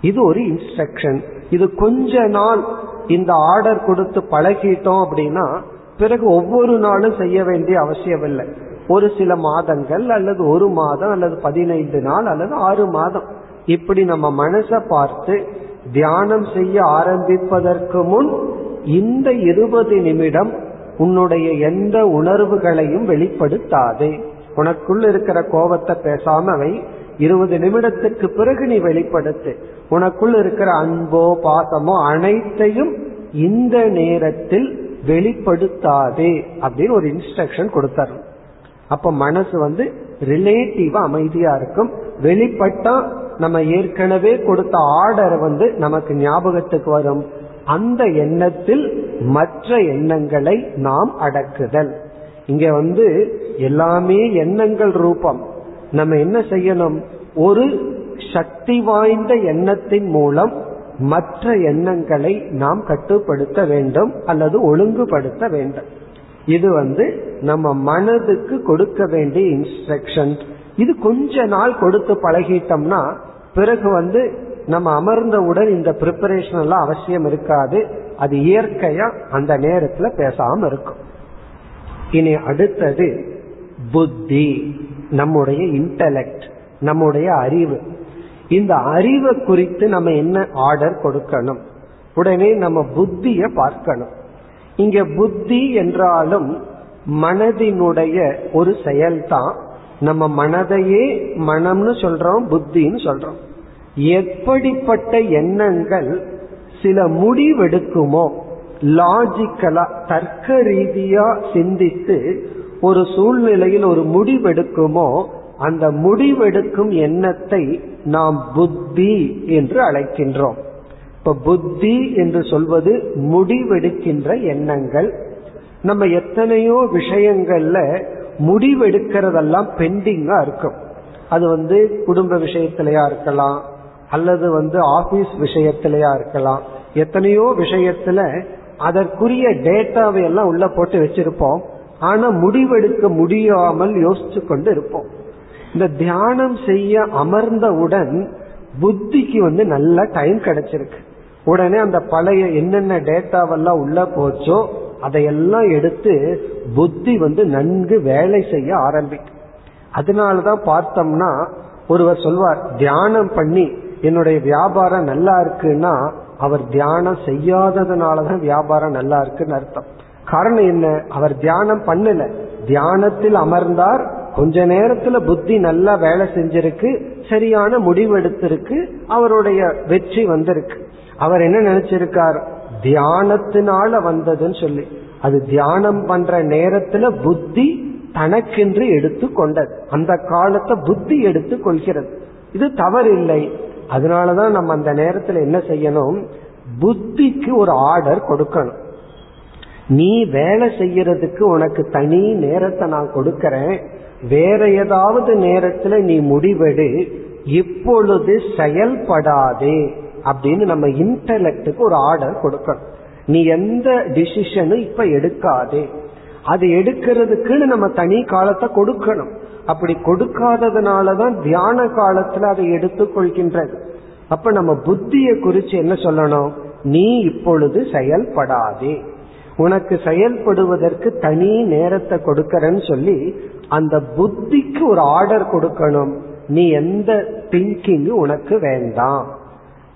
[SPEAKER 1] இது ஒரு இன்ஸ்ட்ரக்ஷன் இது கொஞ்ச நாள் இந்த ஆர்டர் கொடுத்து பழகிட்டோம் அப்படின்னா பிறகு ஒவ்வொரு நாளும் செய்ய வேண்டிய அவசியம் இல்லை ஒரு சில மாதங்கள் அல்லது ஒரு மாதம் அல்லது பதினைந்து நாள் அல்லது ஆறு மாதம். இப்படி நம்ம மனசை பார்த்து தியானம் செய்ய ஆரம்பிப்பதற்கு முன் இந்த இருபது நிமிடம் உன்னுடைய எந்த உணர்வுகளையும் வெளிப்படுத்தாதே. உனக்குள் இருக்கிற கோபத்தை பேசாம வை. இருபது நிமிடத்துக்கு பிறகு நீ வெளிப்படுத்து. உனக்குள் இருக்கிற அன்போ பாசமோ அனைத்தையும் இந்த நேரத்தில் வெளிப்படுத்தாதே அப்படின்னு ஒரு இன்ஸ்ட்ரக்ஷன் கொடுத்தாரு அப்ப மனசு வந்து ரிலேட்டிவா அமைதியா இருக்கும். வெளிப்பட்டா நம்ம ஏற்கனவே கொடுத்த ஆர்டர் வந்து நமக்கு ஞாபகத்துக்கு வரும். அந்த எண்ணத்தில் மற்ற எண்ணங்களை நாம் அடக்குதல். இங்க வந்து எல்லாமே எண்ணங்கள் ரூபம். நம்ம என்ன செய்யணும்? ஒரு சக்தி வாய்ந்த எண்ணத்தின் மூலம் மற்ற எண்ணங்களை நாம் கட்டுப்படுத்த வேண்டும் அல்லது ஒழுங்குபடுத்த வேண்டும். இது வந்து நம்ம மனதுக்கு கொடுக்க வேண்டிய இன்ஸ்ட்ரக்ஷன் இது கொஞ்ச நாள் கொடுத்து பழகிட்டோம்னா பிறகு வந்து நம்ம அமர்ந்தவுடன் இந்த ப்ரிப்பரேஷன் எல்லாம் அவசியம் இருக்காது. அது இயற்கையா அந்த நேரத்துல பேசாம இருக்கும். இனி அடுத்தது புத்தி. நம்முடைய இன்டலெக்ட் நம்முடைய அறிவு. இந்த அறிவை குறித்து நம்ம என்ன ஆர்டர் கொடுக்கணும்? உடனே நம்ம புத்திய பார்க்கணும். இங்க புத்தி என்றாலும் மனதினுடைய ஒரு செயல்தான். நம்ம மனதையே மனம்னு சொல்றோம் புத்தின்னு சொல்றோம். எப்படிப்பட்ட எண்ணங்கள் சில முடிவெடுக்குமோ லாஜிக்கலா தர்க்க ரீதியா சிந்தித்து ஒரு சூழ்நிலையில் ஒரு முடிவெடுக்குமோ அந்த முடிவெடுக்கும் எண்ணத்தை நாம் புத்தி என்று அழைக்கின்றோம். இப்ப புத்தி என்று சொல்வது முடிவெடுக்கின்ற எண்ணங்கள். நம்ம எத்தனையோ விஷயங்கள்ல முடிவெடுக்கிறதெல்லாம் பெண்டிங்கா இருக்கும். அது வந்து குடும்ப விஷயத்திலயா இருக்கலாம் அல்லது வந்து ஆபீஸ் விஷயத்திலயா இருக்கலாம். எத்தனையோ விஷயத்துல அதற்குரிய டேட்டாவை எல்லாம் உள்ள போட்டு வச்சிருப்போம். ஆனா முடிவெடுக்க முடியாமல் யோசிச்சு கொண்டு இருப்போம். இந்த தியானம் செய்ய அமர்ந்தவுடன் புத்திக்கு வந்து நல்ல டைம் கிடைச்சிருக்கு. உடனே அந்த பழைய என்னென்ன டேட்டாவெல்லாம் உள்ள போச்சோ அதையெல்லாம் எடுத்து புத்தி வந்து நன்கு வேலை செய்ய ஆரம்பிக்கும். அதனாலதான் பார்த்தோம்னா ஒருவர் சொல்வார் தியானம் பண்ணி என்னுடைய வியாபாரம் நல்லா இருக்குன்னா அவர் தியானம் செய்யாததுனாலதான் வியாபாரம் நல்லா இருக்குன்னு அர்த்தம். காரணம் என்ன? அவர் தியானம் பண்ணல. தியானத்தில் அமர்ந்தார். கொஞ்ச நேரத்துல புத்தி நல்லா வேலை செஞ்சிருக்கு. சரியான முடிவெடுத்திருக்கு அவருடைய வெற்றி வந்திருக்கு. அவர் என்ன நினைச்சிருக்கார்? தியானத்தினால வந்ததுன்னு சொல்லி. அது தியானம் பண்ற நேரத்துல புத்தி தனக்கென்று எடுத்து கொண்டது. அந்த காலத்தை புத்தி எடுத்து கொள்கிறது. இது தவறு இல்லை அதனாலதான் நம்ம அந்த நேரத்துல என்ன செய்யணும்? புத்திக்கு ஒரு ஆர்டர் கொடுக்கணும். நீ வேலை செய்யறதுக்கு உனக்கு தனி நேரத்தை நான் கொடுக்கறேன். வேற ஏதாவது நேரத்துல நீ முடிவெடு. இப்பொழுது செயல்படாதே. அப்படின்னு நம்ம இன்டலெக்டுக்கு ஒரு ஆர்டர் கொடுக்கணும். நீ எந்த டிசிஷனும் இப்ப எடுக்காதே. அது எடுக்கிறதுக்குன்னு நம்ம தனி காலத்தை கொடுக்கணும். அப்படி கொடுக்காததுனாலதான் தியான காலத்துல அதை எடுத்துக்கொள்கின்றது. அப்ப நம்ம புத்திய குறிச்சு என்ன சொல்லணும்? நீ இப்பொழுது செயல்படாதே. உனக்கு செயல்படுவதற்கு தனி நேரத்தை கொடுக்கறன்னு சொல்லி அந்த புத்திக்கு ஒரு ஆர்டர் கொடுக்கணும். நீ எந்த திங்கிங் உனக்கு வேண்டாம்.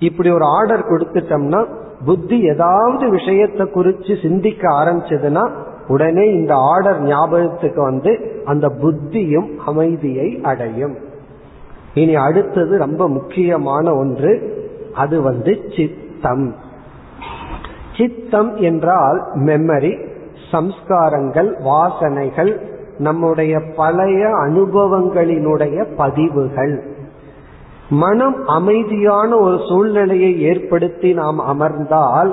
[SPEAKER 1] இப்படி ஒரு ஆர்டர் கொடுத்துட்டோம்னா புத்தி ஏதாவது விஷயத்தை குறித்து சிந்திக்க ஆரம்பிச்சதுன்னா உடனே இந்த ஆர்டர் ஞாபகத்துக்கு வந்து அந்த புத்தியும் அமைதியை அடையும். இனி அடுத்தது ரொம்ப முக்கியமான ஒன்று அது வந்து சித்தம். சித்தம் என்றால் மெமரி சம்ஸ்காரங்கள் வாசனைகள் நம்முடைய பழைய அனுபவங்களினுடைய பதிவுகள். மனம் அமைதியான ஒரு சூழ்நிலையை ஏற்படுத்தி நாம் அமர்ந்தால்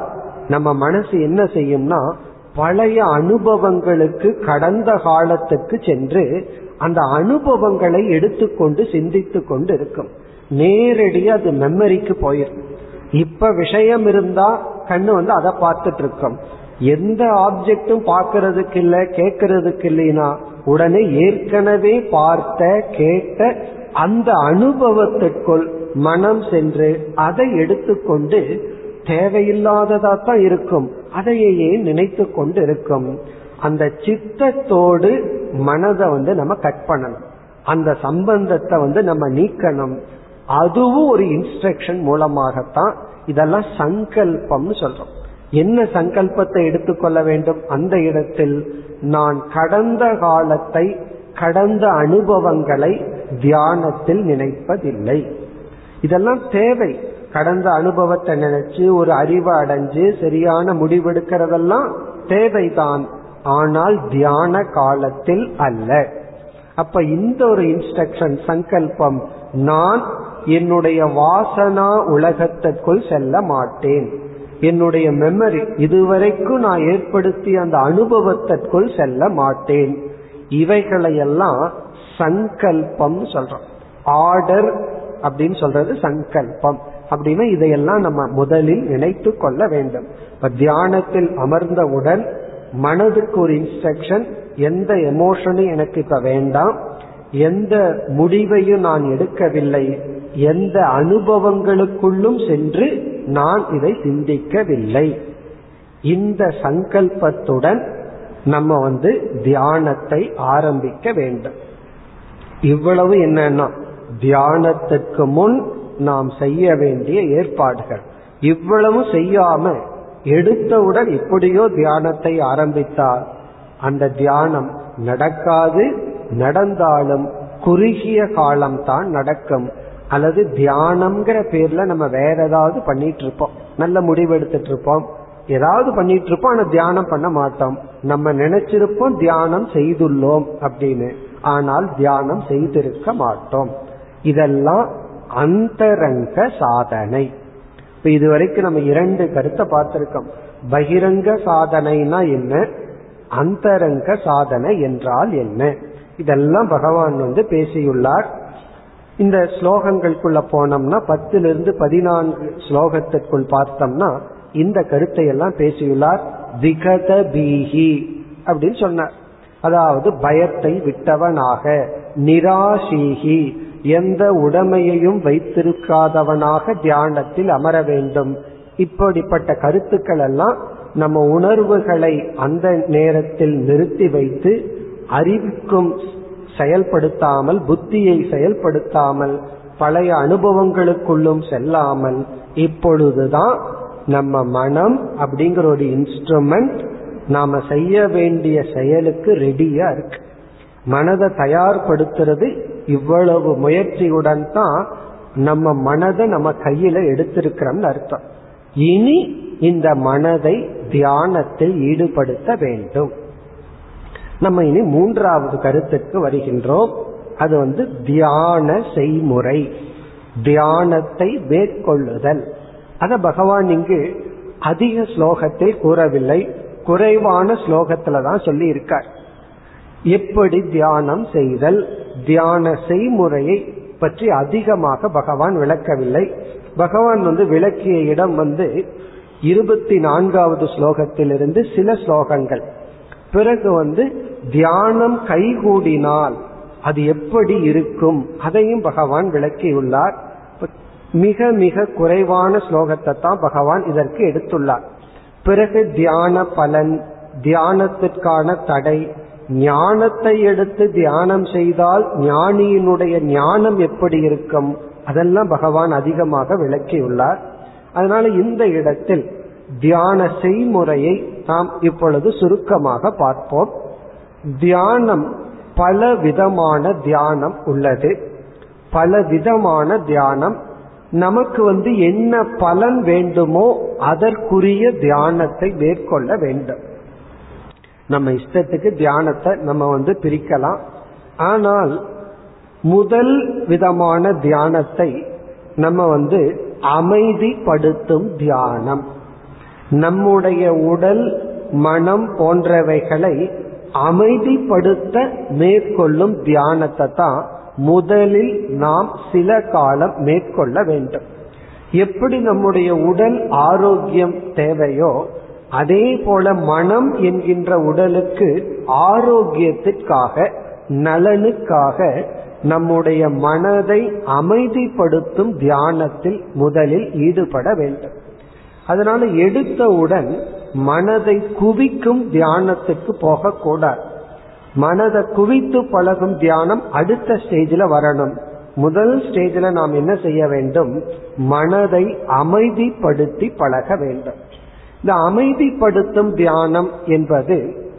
[SPEAKER 1] நம்ம மனசு என்ன செய்யும்னா பழைய அனுபவங்களுக்கு கடந்த காலத்துக்கு சென்று அந்த அனுபவங்களை எடுத்துக்கொண்டு சிந்தித்து கொண்டு இருக்கும் நேரடியாக அது மெமரிக்கு போயிடும் இப்ப விஷயம் இருந்தா கண்ணு வந்து அதை பார்த்துட்டு இருக்கோம். எந்த ஆப்ஜெக்டும் பார்க்கறதுக்கு இல்லை கேட்கறதுக்கு இல்லைன்னா உடனே ஏற்கனவே பார்த்த கேட்ட அந்த அனுபவத்திற்குள் மனம் சென்று அதை எடுத்துக்கொண்டு தேவையில்லாததா தான் இருக்கும். அதையே நினைத்து கொண்டு இருக்கும் அந்த சித்தத்தோடு மனதை வந்து நம்ம கட் பண்ணணும். அந்த சம்பந்தத்தை வந்து நம்ம நீக்கணும். அதுவும் ஒரு இன்ஸ்ட்ரக்ஷன் மூலமாகத்தான் இதெல்லாம் சங்கல்பம்னு சொல்றோம். என்ன சங்கல்பத்தை எடுத்துக்கொள்ள வேண்டும்? அந்த இடத்தில் நான் கடந்த காலத்தை கடந்த அனுபவங்களை தியானத்தில் நினைப்பதில்லை. இதெல்லாம் தேவை. கடந்த அனுபவத்தை நினைச்சு ஒரு அறிவை அடைஞ்சு சரியான முடிவெடுக்கிறதெல்லாம் தேவைதான். ஆனால் தியான காலத்தில் அல்ல. அப்ப இந்த ஒரு இன்ஸ்ட்ரக்ஷன் சங்கல்பம் நான் என்னுடைய வாசனா உலகத்திற்குள் செல்ல மாட்டேன். என்னுடைய மெமரி இதுவரைக்கும் நான் ஏற்படுத்திய அந்த அனுபவத்திற்குள் செல்ல மாட்டேன். இவைகளையெல்லாம் சங்கல்பம் சொல்றோம். ஆர்டர் அப்படின்னு சொல்றது சங்கல்பம். அப்படின்னா இதையெல்லாம் நம்ம முதலில் நினைத்து கொள்ள வேண்டும். இப்ப தியானத்தில் அமர்ந்தவுடன் மனதுக்கு ஒரு இன்ஸ்ட்ரக்ஷன் எந்த எமோஷனும் எனக்கு இப்ப வேண்டாம். எந்த முடிவையும் நான் எடுக்கவில்லை எந்த அனுபவங்களுக்குள்ளும் சென்று நான் இதை சிந்திக்கவில்லை. இந்த சங்கல்பத்துடன் நம்ம வந்து தியானத்தை ஆரம்பிக்க வேண்டும். இவ்வளவு என்னன்னா தியானத்துக்கு முன் நாம் செய்ய வேண்டிய ஏற்பாடுகள். இவ்வளவு செய்யாம எடுத்தவுடன் எப்படியோ தியானத்தை ஆரம்பித்தால் அந்த தியானம் நடக்காது நடந்தாலும் குறுகிய காலம்தான் நடக்கும். அல்லது தியானம்ங்கிற பேர்ல நம்ம வேற ஏதாவது பண்ணிட்டு இருப்போம் நல்ல முடிவு எடுத்துட்டு இருப்போம் ஏதாவது பண்ணிட்டு இருப்போம் ஆனா தியானம் பண்ண மாட்டோம். நம்ம நினைச்சிருப்போம் தியானம் செய்துள்ளோம் அப்படின்னு. ஆனால் தியானம் செய்திருக்க மாட்டோம். இதெல்லாம் அந்தரங்க சாதனை. இப்ப இதுவரைக்கும் நம்ம இரண்டு கருத்தை பார்த்திருக்கோம். பகிரங்க சாதனைனா என்ன? அந்தரங்க சாதனை என்றால் என்ன? இதெல்லாம் பகவான் வந்து பேசியுள்ளார். இந்த ஸ்லோகங்களுக்குள்ள போனோம்னா பத்திலிருந்து பதினான்கு ஸ்லோகத்திற்குள் பார்த்தோம்னா இந்த கருத்தை எல்லாம் பேசியுள்ளார். விகத பீஹி அப்படின்னு சொன்னார். அதாவது பயத்தை விட்டவனாக நிராசீகி எந்த உடமையையும் வைத்திருக்காதவனாக தியானத்தில் அமர வேண்டும். இப்படிப்பட்ட கருத்துக்கள் எல்லாம் நம்ம உணர்வுகளை அந்த நேரத்தில் நிறுத்தி வைத்து அறிவிக்கும் செயல்படுத்தாமல் புத்தியை செயல்படுத்தாமல் பழைய அனுபவங்களுக்குள்ளும் செல்லாமல் இப்பொழுதுதான் நம்ம மனம் அப்படிங்கிற ஒரு இன்ஸ்ட்ருமெண்ட் நாம செய்ய வேண்டிய செயலுக்கு ரெடியா இருக்கு. மனதை தயார்படுத்துறது இவ்வளவு முயற்சியுடன் தான் நம்ம மனதை நம்ம கையில எடுத்திருக்கிறோம்னு அர்த்தம். இனி இந்த மனதை தியானத்தில் ஈடுபடுத்த வேண்டும். நம்ம இனி மூன்றாவது கருத்துக்கு வருகின்றோம். அது வந்து தியான செய்முறை. தியானத்தை மேற்கொள்ளுதல். அத பகவான் இங்கு அதிக ஸ்லோகத்தில் கூறவில்லை. குறைவான ஸ்லோகத்துல தான் சொல்லி இருக்கார் எப்படி தியானம் செய்தல் தியான செய்முறையை பற்றி அதிகமாக பகவான் விளக்கவில்லை. பகவான் வந்து விளக்கிய இடம் வந்து இருபத்தி நான்காவது ஸ்லோகத்திலிருந்து சில ஸ்லோகங்கள். பிறகு வந்து தியானம் கைகூடினால் அது எப்படி இருக்கும் அதையும் பகவான் விளக்கியுள்ளார். மிக மிக குறைவான ஸ்லோகத்தை தான் பகவான் இதற்கு எடுத்துள்ளார். பிறகு தியான பலன் தியானத்திற்கான தடை. ஞானத்தை எடுத்து தியானம் செய்தால் ஞானியினுடைய ஞானம் எப்படி இருக்கும்? அதெல்லாம் பகவான் அதிகமாக விளக்கியுள்ளார். அதனால இந்த இடத்தில் தியான செய்முறையை நாம் இப்பொழுது சுருக்கமாக பார்ப்போம். தியானம் பல விதமான தியானம் உள்ளது. பல விதமான தியானம் நமக்கு வந்து என்ன பலன் வேண்டுமோ அதற்குரிய தியானத்தை மேற்கொள்ள வேண்டும். நம்ம இஷ்டத்துக்கு தியானத்தை நம்ம வந்து பிரிக்கலாம். ஆனால் முதல் விதமான தியானத்தை நம்ம வந்து அமைதிப்படுத்தும் தியானம். நம்முடைய உடல் மனம் போன்றவைகளை அமைதிப்படுத்த மேற்கொள்ளும் தியானத்தை தான் முதலில் நாம் சில காலம் மேற்கொள்ள வேண்டும். எப்படி நம்முடைய உடல் ஆரோக்கியம் தேவையோ அதே போல மனம் என்கின்ற உடலுக்கு ஆரோக்கியத்திற்காக நலனுக்காக நம்முடைய மனதை அமைதிப்படுத்தும் தியானத்தில் முதலில் ஈடுபட வேண்டும். அதனால எடுத்தவுடன் மனதை குவிக்கும் தியானத்துக்கு போகக்கூடாது. மனதை குவித்து பழகும் தியானம் அடுத்த ஸ்டேஜில் வரணும். முதல் ஸ்டேஜில் நாம் என்ன செய்ய வேண்டும்? மனதை அமைதிப்படுத்தி பழக வேண்டும். இந்த அமைதிப்படுத்தும் தியானம் என்பது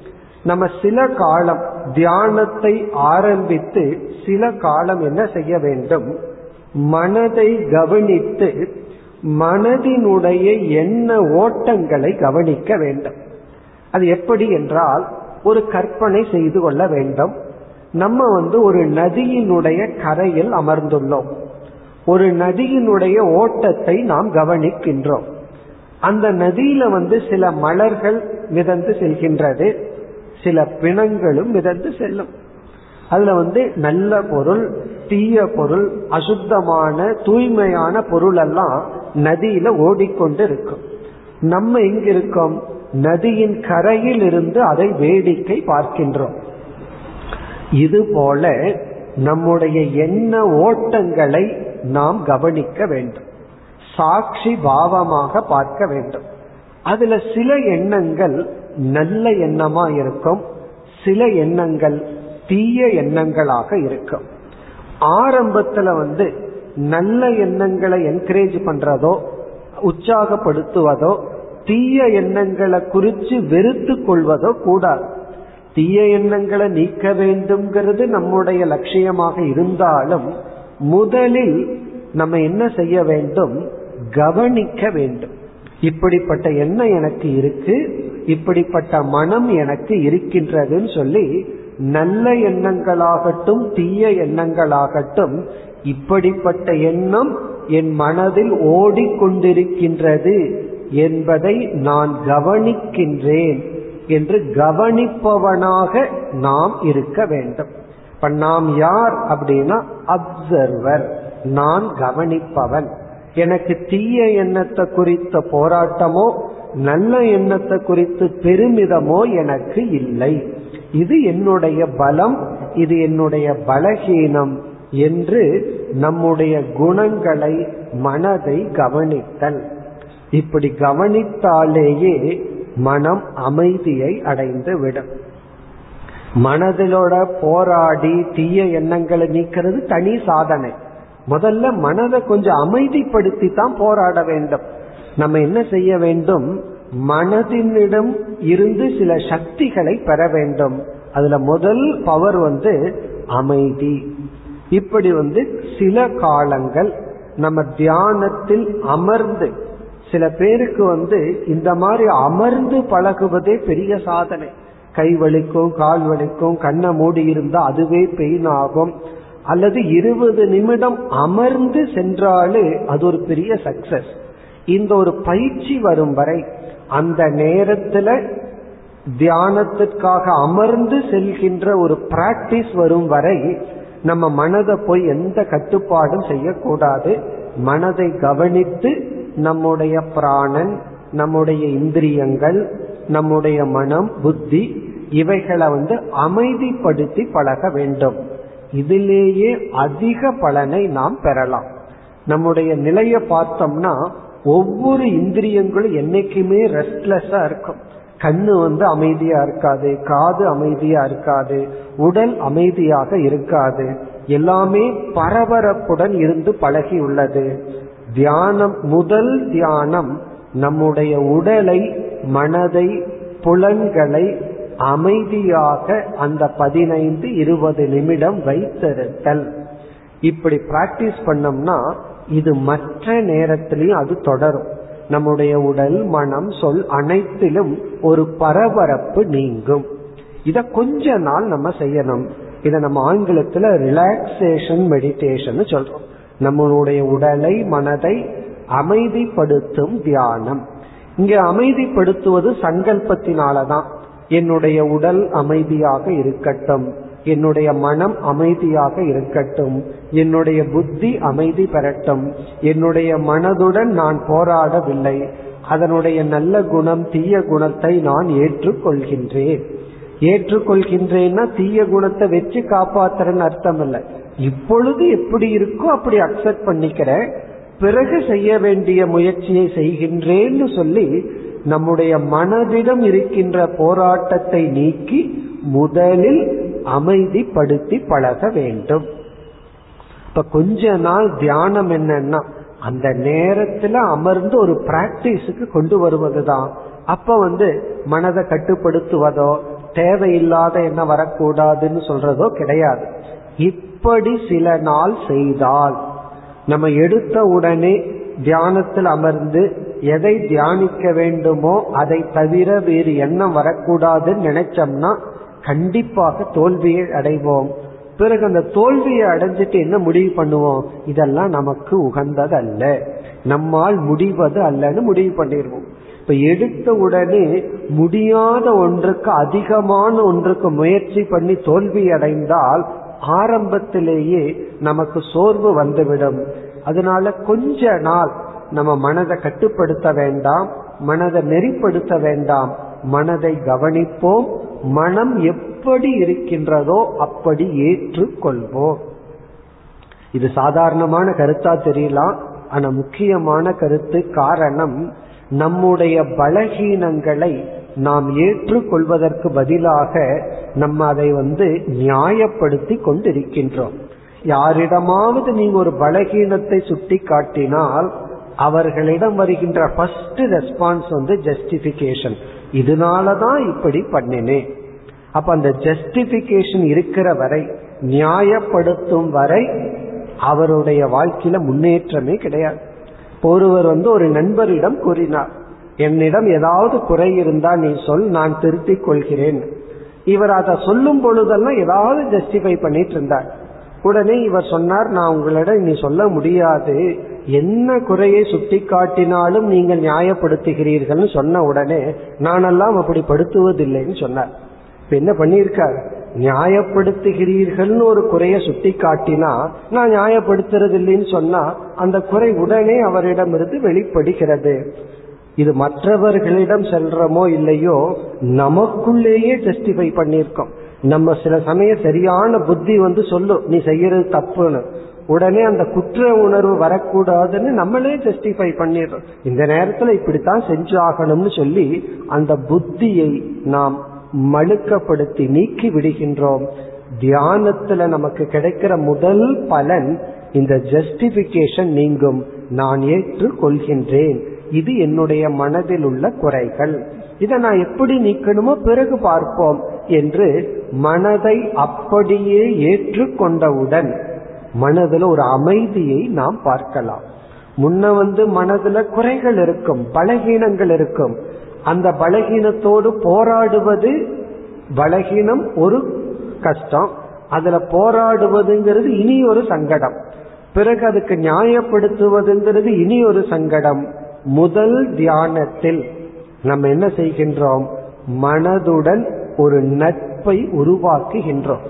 [SPEAKER 1] நம்ம சில காலம் தியானத்தை ஆரம்பித்து சில காலம் என்ன செய்ய வேண்டும்? மனதை கவனித்து மனதினுடைய எண்ண ஓட்டங்களை கவனிக்க வேண்டும். அது எப்படி என்றால் ஒரு கற்பனை செய்து கொள்ள வேண்டும். நம்ம வந்து ஒரு நதியினுடைய கரையில் அமர்ந்துள்ளோம். ஒரு நதியினுடைய ஓட்டத்தை நாம் கவனிக்கின்றோம். அந்த நதியில வந்து சில மலர்கள் மிதந்து செல்கின்றது. சில பிணங்களும் மிதந்து செல்லும். அதுல வந்து நல்ல பொருள் தீய பொருள் அசுத்தமான தூய்மையான பொருள் எல்லாம் நதியில ஓடிக்கொண்டு இருக்கும். நம்ம எங்க இருக்கோம்? நதியின் கரையில் இருந்து அதை வேடிக்கை பார்க்கின்றோம். இது போல நம்முடைய எண்ண ஓட்டங்களை நாம் கவனிக்க வேண்டும். சாட்சி பாவமாக பார்க்க வேண்டும். அதுல சில எண்ணங்கள் நல்ல எண்ணமா இருக்கும் சில எண்ணங்கள் தீய எண்ணங்களாக இருக்கும். ஆரம்பத்துல வந்து நல்ல எண்ணங்களை என்கரேஜ் பண்றதோ உற்சாகப்படுத்துவதோ தீய எண்ணங்களை குறித்து வெறுத்து கொள்வதோ கூடாது. தீய எண்ணங்களை நீக்க வேண்டும்ங்கிறது நம்முடைய லட்சியமாக இருந்தாலும் முதலில் நம்ம என்ன செய்ய வேண்டும்? கவனிக்க வேண்டும். இப்படிப்பட்ட எண்ணம் எனக்கு இருக்கு இப்படிப்பட்ட மனம் எனக்கு இருக்கின்றதுன்னு சொல்லி நல்ல எண்ணங்களாகட்டும் தீய எண்ணங்களாகட்டும் இப்படிப்பட்ட எண்ணம் என் மனதில் ஓடிக்கொண்டிருக்கின்றது. என்பதை நான் கவனிக்கின்றேன் என்று கவனிப்பவனாக நாம் இருக்க வேண்டும். இப்ப நாம் யார் அப்படின்னா அப்சர்வர். நான் கவனிப்பவன். எனக்கு தீய எண்ணத்தை குறித்த போராட்டமோ நல்ல எண்ணத்தை குறித்து பெருமிதமோ எனக்கு இல்லை. இது என்னுடைய பலம் இது என்னுடைய பலகீனம் என்று நம்முடைய குணங்களை மனதை கவனித்தல். இப்படி கவனித்தாலேயே மனம் அமைதியை அடைந்து விடும் மனதிலோட போராடி தீய எண்ணங்களை நீக்கிறது தனி சாதனை. முதல்ல மனதை கொஞ்சம் அமைதிப்படுத்தி தான் போராட வேண்டும். நம்ம என்ன செய்ய வேண்டும்? மனதினிடம் இருந்து சில சக்திகளை பெற வேண்டும். அதுல முதல் பவர் வந்து அமைதி. இப்படி வந்து சில காலங்கள் நம்ம தியானத்தில் அமர்ந்து சில பேருக்கு வந்து இந்த மாதிரி அமர்ந்து பழகுவதே பெரிய சாதனை. கை வலிக்கும் கால் வலிக்கும் கண்ணை மூடி இருந்தா அதுவே பெயின் ஆகும். அல்லது இருபது நிமிடம் அமர்ந்து சென்றாலே அது ஒரு பெரிய சக்சஸ் இந்த ஒரு பயிற்சி வரும் வரை அந்த நேரத்துல தியானத்திற்காக அமர்ந்து செல்கின்ற ஒரு பிராக்டிஸ் வரும் வரை நம்ம மனதை போய் எந்த கட்டுப்பாடும் செய்யக்கூடாது. மனதை கவனித்து நம்முடைய பிராணன் நம்முடைய இந்திரியங்கள் நம்முடைய மனம் புத்தி இவைகளை வந்து அமைதிப்படுத்தி பழக வேண்டும். இதிலேயே அதிக பலனை நாம் பெறலாம். நம்முடைய நிலையை பார்த்தோம்னா ஒவ்வொரு இந்திரியங்களும் என்னைக்குமே ரெஸ்ட்லெஸ்ஸா இருக்கும். கண்ணு வந்து அமைதியா இருக்காது காது அமைதியா இருக்காது உடல் அமைதியாக இருக்காது. எல்லாமே பரபரப்புடன் இருந்து பழகி உள்ளது. தியானம் முதல் தியானம் நம்முடைய உடலை மனதை புலன்களை அமைதியாக அந்த பதினைந்து இருபது நிமிடம் வைத்திருத்தல். இப்படி பிராக்டிஸ் பண்ணோம்னா இது மற்ற நேரத்திலையும் அது தொடரும். நம்முடைய உடல் மனம் சொல் அனைத்திலும் ஒரு பரபரப்பு நீங்கும். இத கொஞ்ச நாள் நம்ம செய்யணும். இத நம்ம ஆங்கிலத்துல ரிலாக்ஸேஷன் மெடிடேஷன் சொல்றோம். நம்மளுடைய உடலை மனதை அமைதிப்படுத்தும் தியானம். இங்க அமைதிப்படுத்துவது சங்கல்பத்தினாலதான். என்னுடைய உடல் அமைதியாக இருக்கட்டும். என்னுடைய மனம் அமைதியாக இருக்கட்டும். என்னுடைய புத்தி அமைதி பெறட்டும். என்னுடைய மனதுடன் நான் போராடவில்லை. அதனுடைய நல்ல குணம் தீய குணத்தை நான் ஏற்றுக்கொள்கின்றேன். ஏற்றுக்கொள்கின்றேன்னா தீய குணத்தை வச்சு காப்பாத்துறேன்னு அர்த்தம் இல்லை. இப்பொழுது எப்படி இருக்கோ அப்படி அக்செப்ட் பண்ணிக்கிறேன். பிறகு செய்ய வேண்டிய முயற்சியை செய்கின்றேன்னு சொல்லி நம்முடைய மனதிடம் இருக்கின்ற போராட்டத்தை நீக்கி முதலில் அமைதிப்படுத்தி பழக வேண்டும். இப்ப கொஞ்ச நாள் தியானம் என்னன்னா அந்த நேரத்துல அமர்ந்து ஒரு பிராக்டிஸுக்கு கொண்டு வருவதுதான். அப்ப வந்து மனதை கட்டுப்படுத்துவதோ தேவையில்லாத என்ன வரக்கூடாதுன்னு சொல்றதோ கிடையாது. இப்படி சில நாள் செய்தால் நம்ம எடுத்த உடனே தியானத்தில் அமர்ந்து எதை தியானிக்க வேண்டுமோ அதை தவிர வேறு எண்ணம் வரக்கூடாதுன்னு நினைச்சோம்னா கண்டிப்பாக தோல்வியை அடைவோம். பிறகு அந்த தோல்வியை அடைஞ்சிட்டு என்ன முடிவு பண்ணுவோம்? இதெல்லாம் நமக்கு உகந்தது அல்ல நம்மால் முடிவது அல்லன்னு முடிவு பண்ணிடுவோம். இப்ப எடுத்த உடனே முடியாத ஒன்றுக்கு அதிகமான ஒன்றுக்கு முயற்சி பண்ணி தோல்வி அடைந்தால் ஆரம்பத்திலேயே நமக்கு சோர்வு வந்துவிடும். அதனால கொஞ்ச நாள் நம்ம மனதை கட்டுப்படுத்த வேண்டாம் மனதை நெறிப்படுத்த வேண்டாம். மனதை கவனிப்போம் மனம் எப்படி இருக்கின்றதோ அப்படி ஏற்றுக்கொள்வோம். இது சாதாரணமான கருத்தா தெரியலாம் ஆனா முக்கியமான கருத்து காரணம் நம்முடைய பலகீனங்களை நாம் ஏற்றுக்கொள்வதற்கு பதிலாக நம்ம அதை வந்து நியாயப்படுத்தி கொண்டிருக்கின்றோம். யாரிடமாவது நீங்க ஒரு பலகீனத்தை சுட்டி காட்டினால் அவர்களிடம் வருகின்ற ஃபர்ஸ்ட் ரெஸ்பான்ஸ் வந்து ஜஸ்டிபிகேஷன் இதனாலதான் இப்படி பண்ணினேன் அப்ப அந்த ஜஸ்டிபிகேஷன் இருக்கிற வரை நியாயப்படுத்தும் வரை அவருடைய வாழ்க்கையில முன்னேற்றமே கிடையாது. ஒருவர் வந்து ஒரு நண்பரிடம் கூறினார் என்னிடம் ஏதாவது குறை இருந்தா நீ சொல் நான் திருத்திக் கொள்கிறேன். இவர் அதை சொல்லும் பொழுதெல்லாம் ஏதாவது ஜஸ்டிஃபை பண்ணிட்டு இருந்தார். உடனே இவர் சொன்னார் நான் உங்களிடம் நீ சொல்ல முடியாது. என்ன குறையை சுட்டி காட்டினாலும் நீங்கள் நியாயப்படுத்துகிறீர்கள்னு சொன்ன உடனே நானெல்லாம் அப்படி படுத்துவதில்லைன்னு சொன்னார். இப்ப என்ன பண்ணியிருக்கார்? நியாயப்படுத்துகிறீர்கள்னு ஒரு குறைய சுட்டி காட்டினா நான் நியாயப்படுத்துறது இல்லைன்னு சொன்னா அந்த குறை உடனே அவரிடமிருந்து வெளிப்படுகிறது. இது மற்றவர்களிடம் செல்றமோ இல்லையோ நமக்குள்ளேயே ஜஸ்டிஃபை பண்ணியிருக்கோம். நம்ம சில சமயம் சரியான புத்தி வந்து சொல்லும் நீ செய்யறது தப்புன்னு. உடனே அந்த குற்ற உணர்வு வரக்கூடாதுன்னு நம்மளே ஜஸ்டிஃபை பண்ணிடுறோம். இந்த நேரத்துல இப்படித்தான் செஞ்சு ஆகணும்னு சொல்லி அந்த புத்தியை நாம் மழுக்கப்படுத்தி நீக்கி விடுகின்றோம். தியானத்துல நமக்கு கிடைக்கிற முதல் பலன் இந்த ஜஸ்டிபிகேஷன் நீங்கும். நான் ஏற்று கொள்கின்றேன் இது என்னுடைய மனதில் உள்ள குறைகள். இதை நான் எப்படி நீக்கணுமோ பிறகு பார்ப்போம் என்று மனதை அப்படியே ஏற்றுக்கொண்டவுடன் மனதில் ஒரு அமைதியை நாம் பார்க்கலாம். முன்ன வந்து மனதுல குறைகள் இருக்கும் பலகீனங்கள் இருக்கும். அந்த பலகீனத்தோடு போராடுவது பலகீனம் ஒரு கஷ்டம். அதுல போராடுவதுங்கிறது இனி ஒரு சங்கடம். பிறகு அதுக்கு நியாயப்படுத்துவதுங்கிறது இனி ஒரு சங்கடம். முதல் தியானத்தில் நம்ம என்ன செய்கின்றோம்? மனதுடன் ஒரு நட்பை உருவாக்குகின்றோம்.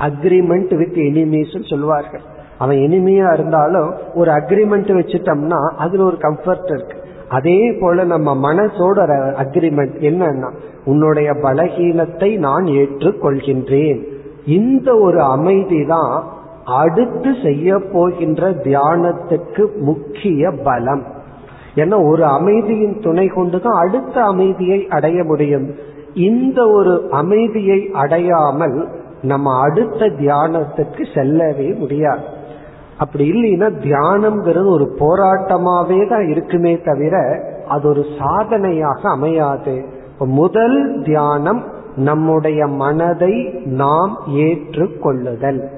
[SPEAKER 1] அக்ரிமெண்ட் வித் எனிமீஸ் சொல்வார்கள் அவன் எனிமையா இருந்தாலும் ஒரு அக்ரிமெண்ட் வச்சுட்டோம்னா அதுல ஒரு கம்ஃபர்ட் இருக்கு. அதே போல நம்ம மனசோட அக்ரிமெண்ட் என்னன்னா உன்னுடைய பலகீனத்தை நான் ஏற்றுக்கொள்கின்றேன். இந்த ஒரு அமைதி தான் அடுத்து செய்ய போகின்ற தியானத்துக்கு முக்கிய பலம். ஏன்னா ஒரு அமைதியின் துணை கொண்டுதான் அடுத்த அமைதியை அடைய முடியும். இந்த ஒரு அமைதியை அடையாமல் நம்ம அடுத்த தியானத்துக்கு செல்லவே முடியாது. அப்படி இல்லைன்னா தியானம்ங்கிறது ஒரு போராட்டமாவே தான் இருக்குமே தவிர அது ஒரு சாதனையாக அமையாது. முதல் தியானம் நம்முடைய மனதை நாம் ஏற்றுக்கொள்ளுதல்.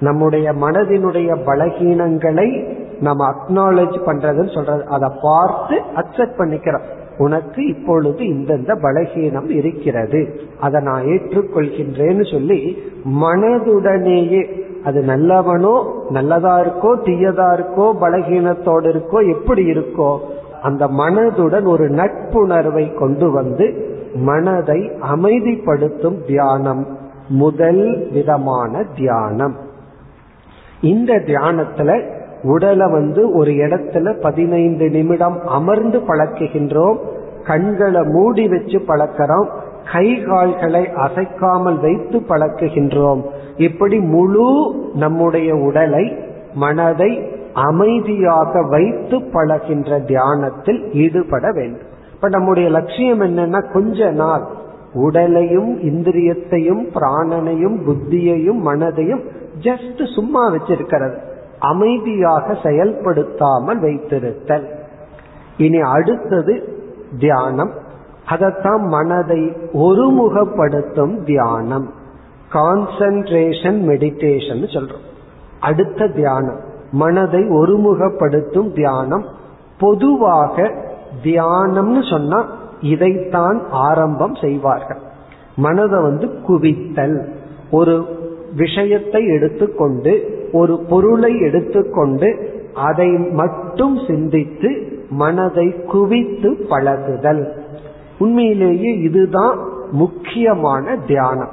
[SPEAKER 1] நம்முடைய மனதினுடைய பலகீனங்களை நம்ம அக்னாலேஜ் பண்றதுன்னு சொல்றது. அதை பார்த்து அக்செப்ட் பண்ணிக்கிறோம். உனக்கு இப்பொழுது இந்தந்த பலகீனம் இருக்கிறது. அதை நான் ஏற்றுக்கொள்கின்றேன்னு சொல்லி மனதுடனேயே அது நல்லவனோ நல்லதா இருக்கோ தீயதா இருக்கோ பலகீனத்தோடு இருக்கோ எப்படி இருக்கோ அந்த மனதுடன் ஒரு நட்புணர்வை கொண்டு வந்து மனதை அமைதிப்படுத்தும் தியானம். முதல் விதமான தியானம். இந்த தியானத்துல உடலை வந்து ஒரு இடத்துல பதினைந்து நிமிடம் அமர்ந்து பழக்குகின்றோம் கண்களை மூடி வச்சு பழக்கிறோம் கை கால்களை அசைக்காமல் வைத்து பழக்குகின்றோம். இப்படி முழு நம்முடைய உடலை மனதை அமைதியாக வைத்து பழகின்ற தியானத்தில் ஈடுபட வேண்டும். இப்ப நம்முடைய லட்சியம் என்னன்னா கொஞ்ச நாள் உடலையும் இந்திரியத்தையும் பிராணனையும் புத்தியையும் மனதையும் ஜஸ்ட் சும்மா வச்சிருக்கிறது. அமைதியாக செயல்படுத்தாமல் வைத்திருத்தல். இனி அடுத்தது தியானம். அதைத்தான் மனதை ஒருமுகப்படுத்தும் தியானம். கான்சன்ட்ரேஷன் மெடிடேஷன் சொல்றோம். அடுத்த தியானம். மனதை ஒருமுகப்படுத்தும் தியானம். பொதுவாக தியானம்னு சொன்னா இதைத்தான் ஆரம்பம் செய்வார்கள். மனதை வந்து குவித்தல். ஒரு விஷயத்தை எடுத்துக்கொண்டு ஒரு பொருளை எடுத்துக்கொண்டு அதை மட்டும் சிந்தித்து மனதை குவித்து பழகுதல். உண்மையிலேயே இதுதான் முக்கியமான தியானம்.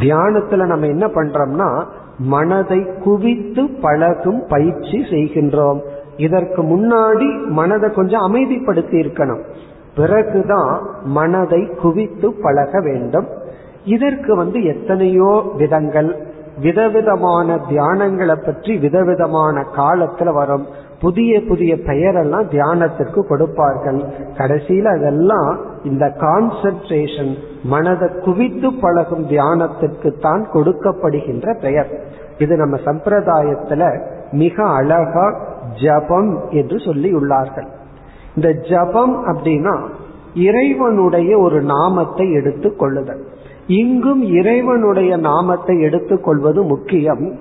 [SPEAKER 1] தியானத்துல நம்ம என்ன பண்றோம்னா மனதை குவித்து பழகும் பயிற்சி செய்கின்றோம். இதற்கு முன்னாடி மனதை கொஞ்சம் அமைதிப்படுத்தி இருக்கணும். பிறகுதான் மனதை குவித்து பழக வேண்டும். இதற்கு வந்து எத்தனையோ விதங்கள். விதவிதமான தியானங்களை பற்றி விதவிதமான காலத்துல வரும். புதிய புதிய பெயரெல்லாம் தியானத்திற்கு கொடுப்பார்கள். கடைசியில் அதெல்லாம் இந்த கான்சென்ட்ரேஷன் மனதை குவித்து பழகும் தியானத்திற்கு தான் கொடுக்கப்படுகின்ற பெயர். இது நம்ம சம்பிரதாயத்துல மிக அழகா ஜபம் என்று சொல்லி உள்ளார்கள் இந்த ஜபம் அப்படின்னா இறைவனுடைய ஒரு நாமத்தை எடுத்துக் கொள்ளுதல். இங்கும் இறைவனுடைய நாமத்தை எடுத்துக்கொள்வது முக்கியம்.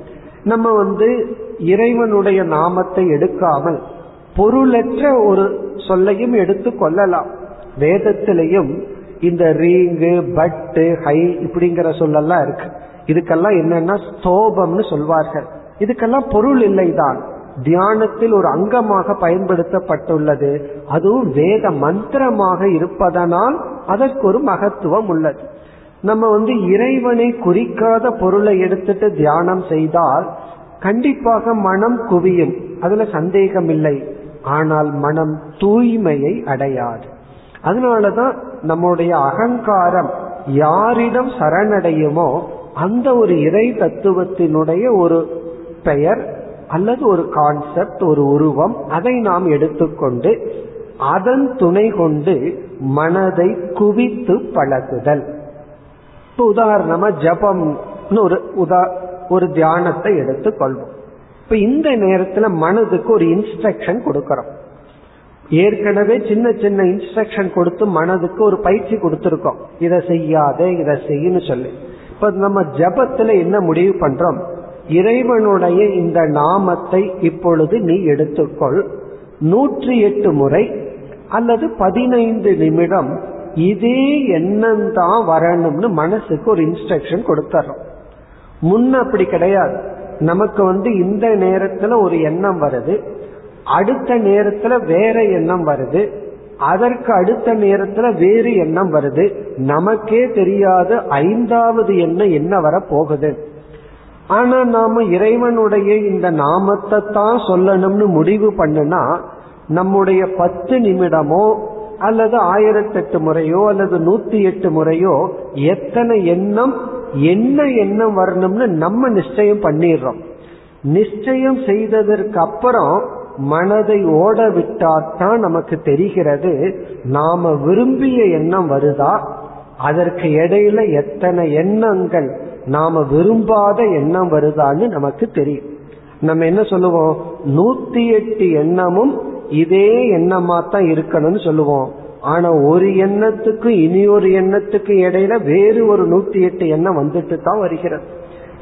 [SPEAKER 1] நம்ம வந்து இறைவனுடைய நாமத்தை எடுக்காமல் பொருளற்ற ஒரு சொல்லையும் எடுத்து கொள்ளலாம். வேதத்திலையும் இந்த ரீங்கு பட்டு ஹை இப்படிங்கிற சொல்லெல்லாம் இருக்கு. இதுக்கெல்லாம் என்னன்னா ஸ்தோபம்னு சொல்வார்கள். இதுக்கெல்லாம் பொருள் இல்லைதான் தியானத்தில் ஒரு அங்கமாக பயன்படுத்தப்பட்டுள்ளது. அதுவும் வேத மந்திரமாக இருப்பதனால் அதற்கு ஒரு மகத்துவம் உள்ளது. நம்ம வந்து இறைவனை குறிக்காத பொருளை எடுத்துட்டு தியானம் செய்தால் கண்டிப்பாக மனம் குவியும். அதுல சந்தேகம் இல்லை ஆனால் மனம் தூய்மையை அடையாது. அதனாலதான் நம்முடைய அகங்காரம் யாரிடம் சரணடையுமோ அந்த ஒரு இறை தத்துவத்தினுடைய ஒரு பெயர் அல்லது ஒரு கான்செப்ட் ஒரு உருவம் அதை நாம் எடுத்துக்கொண்டு அதன் துணை கொண்டு மனதை குவித்து பழகுதல். இப்போ உதாரணமா ஜபம்னு ஒரு உதா ஒரு தியானத்தை எடுத்துக்கொள்வோம். இப்ப இந்த நேரத்துல மனதுக்கு ஒரு இன்ஸ்ட்ரக்ஷன் கொடுக்கறோம். ஏற்கனவே சின்ன சின்ன இன்ஸ்ட்ரக்ஷன் கொடுத்து மனதுக்கு ஒரு பயிற்சி கொடுத்துருக்கோம். இதை செய்யாத இதை செய்யு சொல்லி. இப்ப நம்ம ஜபத்துல என்ன முடிவு பண்றோம்? இறைவனுடைய இந்த நாமத்தை இப்பொழுது நீ எடுத்துக்கொள். நூற்றி எட்டு முறை அல்லது பதினைந்து நிமிடம் இதே எண்ணம் தான் வரணும்னு மனசுக்கு ஒரு இன்ஸ்ட்ரக்ஷன் கொடுத்துறோம் முன்ன அப்படி கிடையாது. நமக்கு வந்து இந்த நேரத்துல ஒரு எண்ணம் வருது அடுத்த நேரத்துல வேற எண்ணம் வருது அதற்கு அடுத்த நேரத்துல வேறு எண்ணம் வருது நமக்கே தெரியாத ஐந்தாவது எண்ணம் என்ன வர போகுது ஆனா நாம இறைவனுடைய இந்த நாமத்தை தான் சொல்லணும்னு முடிவு பண்ணுனா நம்முடைய பத்து நிமிடமோ அல்லது ஆயிரத்தெட்டு முறையோ அல்லது நூத்தி எட்டு முறையோ எத்தனை எண்ணம் என்ன எண்ணம் வரணும்னு நம்ம நிச்சயம் பண்ணிடுறோம். நிச்சயம் செய்ததற்கு அப்புறம் மனதை ஓட விட்டாத்தான் நமக்கு தெரிகிறது நாம விரும்பிய எண்ணம் வருதா அதற்கு இடையில எத்தனை எண்ணங்கள் நாம விரும்பாத எண்ணம் வருதான்னு நமக்கு தெரியும். நம்ம என்ன சொல்லுவோம்? நூத்தி எட்டு எண்ணமும் இதே எண்ணமா தான் இருக்கணும்னு சொல்லுவோம். ஆனா ஒரு எண்ணத்துக்கு இனி ஒரு எண்ணத்துக்கு இடையில வேறு ஒரு நூத்தி எட்டு எண்ணம் வந்துட்டு தான் வருகிறது.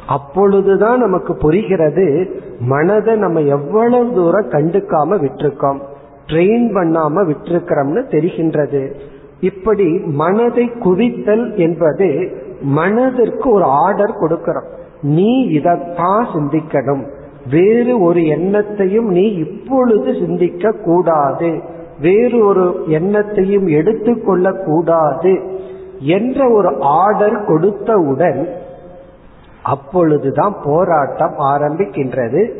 [SPEAKER 1] அப்பொழுதுதான் நமக்கு புரிகிறது மனதை நம்ம எவ்வளவு தூரம் கண்டுக்காம விட்டுருக்கோம் ட்ரெயின் பண்ணாம விட்டுருக்கிறோம்னு தெரிகின்றது. இப்படி மனதை குவித்தல் என்பது மனதிற்கு ஒரு ஆர்டர் கொடுக்கிறோம். நீ இதைத்தான் சிந்திக்கணும். வேறு ஒரு எண்ணத்தையும் நீ இப்பொழுது சிந்திக்க கூடாது வேறு ஒரு எண்ணத்தையும் எடுத்துக்கொள்ள கூடாது என்ற ஒரு ஆர்டர் கொடுத்தவுடன் அப்பொழுதுதான் போராட்டம் ஆரம்பிக்கின்றது.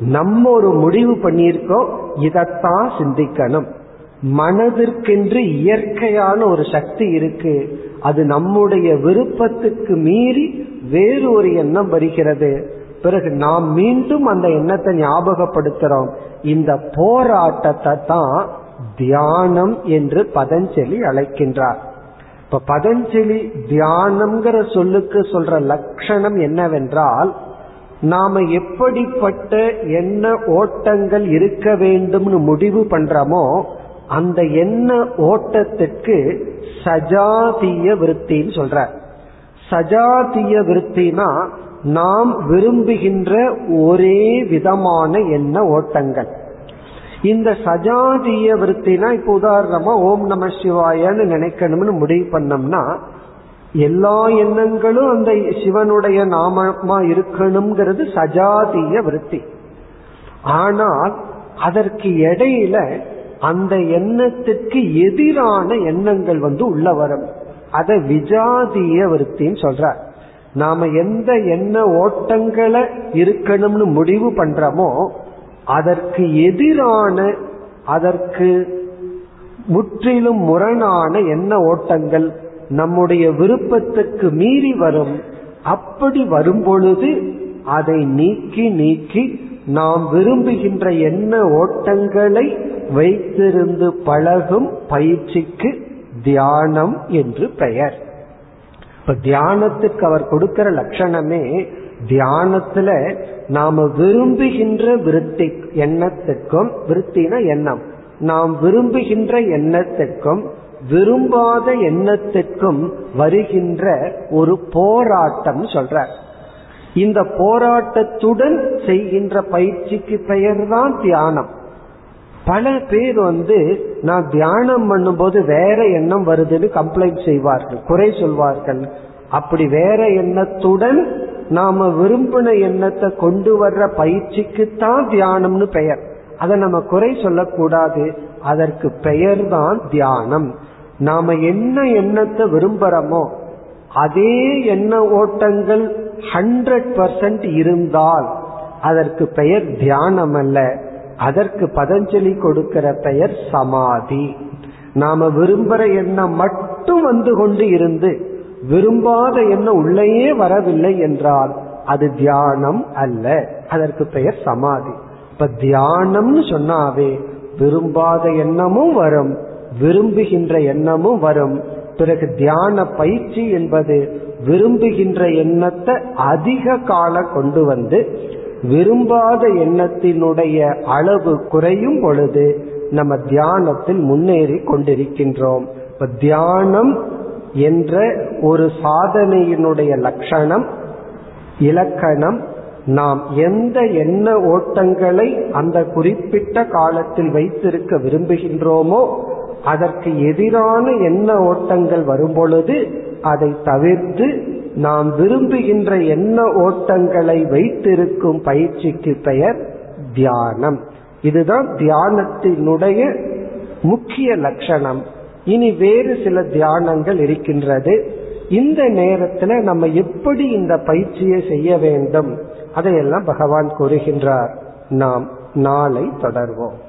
[SPEAKER 1] நம்ம ஒரு முடிவு பண்ணியிருக்கோம். இதைத்தான் சிந்திக்கணும். மனதிற்கென்று இயற்கையான ஒரு சக்தி இருக்கு. அது நம்முடைய விருப்பத்துக்கு மீறி வேறு ஒரு எண்ணம் வருகிறது. பிறகு நாம் மீண்டும் அந்த எண்ணத்தை ஞாபகப்படுத்துறோம். இந்த போராட்டத்தை தான் தியானம் என்று பதஞ்சலி அழைக்கின்றார். இப்ப பதஞ்சலி தியானம்ங்கிற சொல்லுக்கு சொல்ற லட்சணம் என்னவென்றால் நாம எப்படிப்பட்ட என்ன ஓட்டங்கள் இருக்க வேண்டும்னு முடிவு பண்றோமோ அந்த எண்ண ஓட்டத்துக்கு சஜாதிய விருத்தின்னு சொல்ற சஜாதிய விருத்தினா நாம் விரும்புகின்ற ஒரே விதமான எண்ண ஓட்டங்கள். இந்த சஜாதிய விருத்தினா இப்ப உதாரணமா ஓம் நம சிவாயன்னு நினைக்கணும்னு முடிவு பண்ணோம்னா எல்லா எண்ணங்களும் அந்த சிவனுடைய நாமமா இருக்கணுங்கிறது சஜாதிய விருத்தி. ஆனால் அதற்கு இடையில அந்த எண்ணத்துக்கு எதிரான எண்ணங்கள் வந்து உள்ள வரும். அத விஜாதிய விருத்தின்னு சொல்றார். நாம எந்த எண்ண ஓட்டங்களை இருக்கணும்னு முடிவு பண்றோமோ அதற்கு எதிரான அதற்கு முற்றிலும் முரணான எண்ண ஓட்டங்கள் நம்முடைய விருப்பத்துக்கு மீறி வரும். அப்படி வரும்பொழுது அதை நீக்கி நீக்கி நாம் விரும்புகின்ற எண்ண ஓட்டங்களை வைத்திருந்து பழகும் பயிற்சிக்கு தியானம் என்று பெயர். இப்ப தியானத்துக்கு அவர் கொடுக்கிற லட்சணமே தியானத்துல நாம விரும்புகின்ற விருத்தி எண்ணத்துக்கும் விருத்தின எண்ணம். நாம் விரும்புகின்ற எண்ணத்துக்கும் விரும்பாத எண்ணத்துக்கும் வருகின்ற ஒரு போராட்டம் சொல்ற இந்த போராட்டத்துடன் செய்கின்ற பயிற்சிக்கு பெயர் தான் தியானம். பல பேர் வந்து நான் தியானம் பண்ணும்போது வேற எண்ணம் வருதுன்னு கம்ப்ளைண்ட் செய்வார்கள் குறை சொல்வார்கள். அப்படி வேற எண்ணத்துடன் நாம விரும்பின எண்ணத்தை கொண்டு வர்ற பயிற்சிக்கு தான் தியானம்னு பெயர். அதை நம்ம குறை சொல்லக்கூடாது. அதற்கு பெயர் தான் தியானம். நாம என்ன எண்ணத்தை விரும்புறோமோ அதே எண்ண ஓட்டங்கள் ஹண்ட்ரட் பர்சன்ட் இருந்தால் அதற்கு பெயர் தியானம் அல்ல அதற்கு பதஞ்சலி கொடுக்கிற பெயர் சமாதி. நாம விரும்புற எண்ணம் மட்டும் வந்து கொண்டு இருந்து விரும்பாத எண்ணம் உள்ளேயே வரவில்லை என்றால் அது தியானம் அல்ல. அதற்கு பெயர் சமாதி. இப்ப தியானம்னு சொன்னாவே விரும்பாத எண்ணமும் வரும் விரும்புகின்ற எண்ணமும் வரும். பிறகு தியான பயிற்சி என்பது விரும்புகின்ற எண்ணத்தை அதிக காலம் கொண்டு வந்து விரும்பாத எண்ணத்தினுடைய அளவு குறையும் பொழுது நம்ம தியானத்தில் முன்னேறி கொண்டிருக்கின்றோம். இப்ப தியானம் என்ற ஒரு சாதனையினுடைய லட்சணம் இலக்கணம் நாம் எந்த எண்ண ஓட்டங்களை அந்த குறிப்பிட்ட காலத்தில் வைத்திருக்க விரும்புகின்றோமோ அதற்கு எதிரான எண்ண ஓட்டங்கள் வரும்பொழுது அதை தவிர்த்து நாம் விரும்புகின்ற எண்ண ஓட்டங்களை வைத்திருக்கும் பயிற்சிக்கு பெயர் தியானம். இதுதான் தியானத்தினுடைய முக்கிய லட்சணம். இனி வேறு சில தியானங்கள் இருக்கின்றது. இந்த நேரத்துல நம்ம எப்படி இந்த பயிற்சியை செய்ய வேண்டும்? அதையெல்லாம் பகவான் கூறுகின்றார். நாம் நாளை தொடர்வோம்.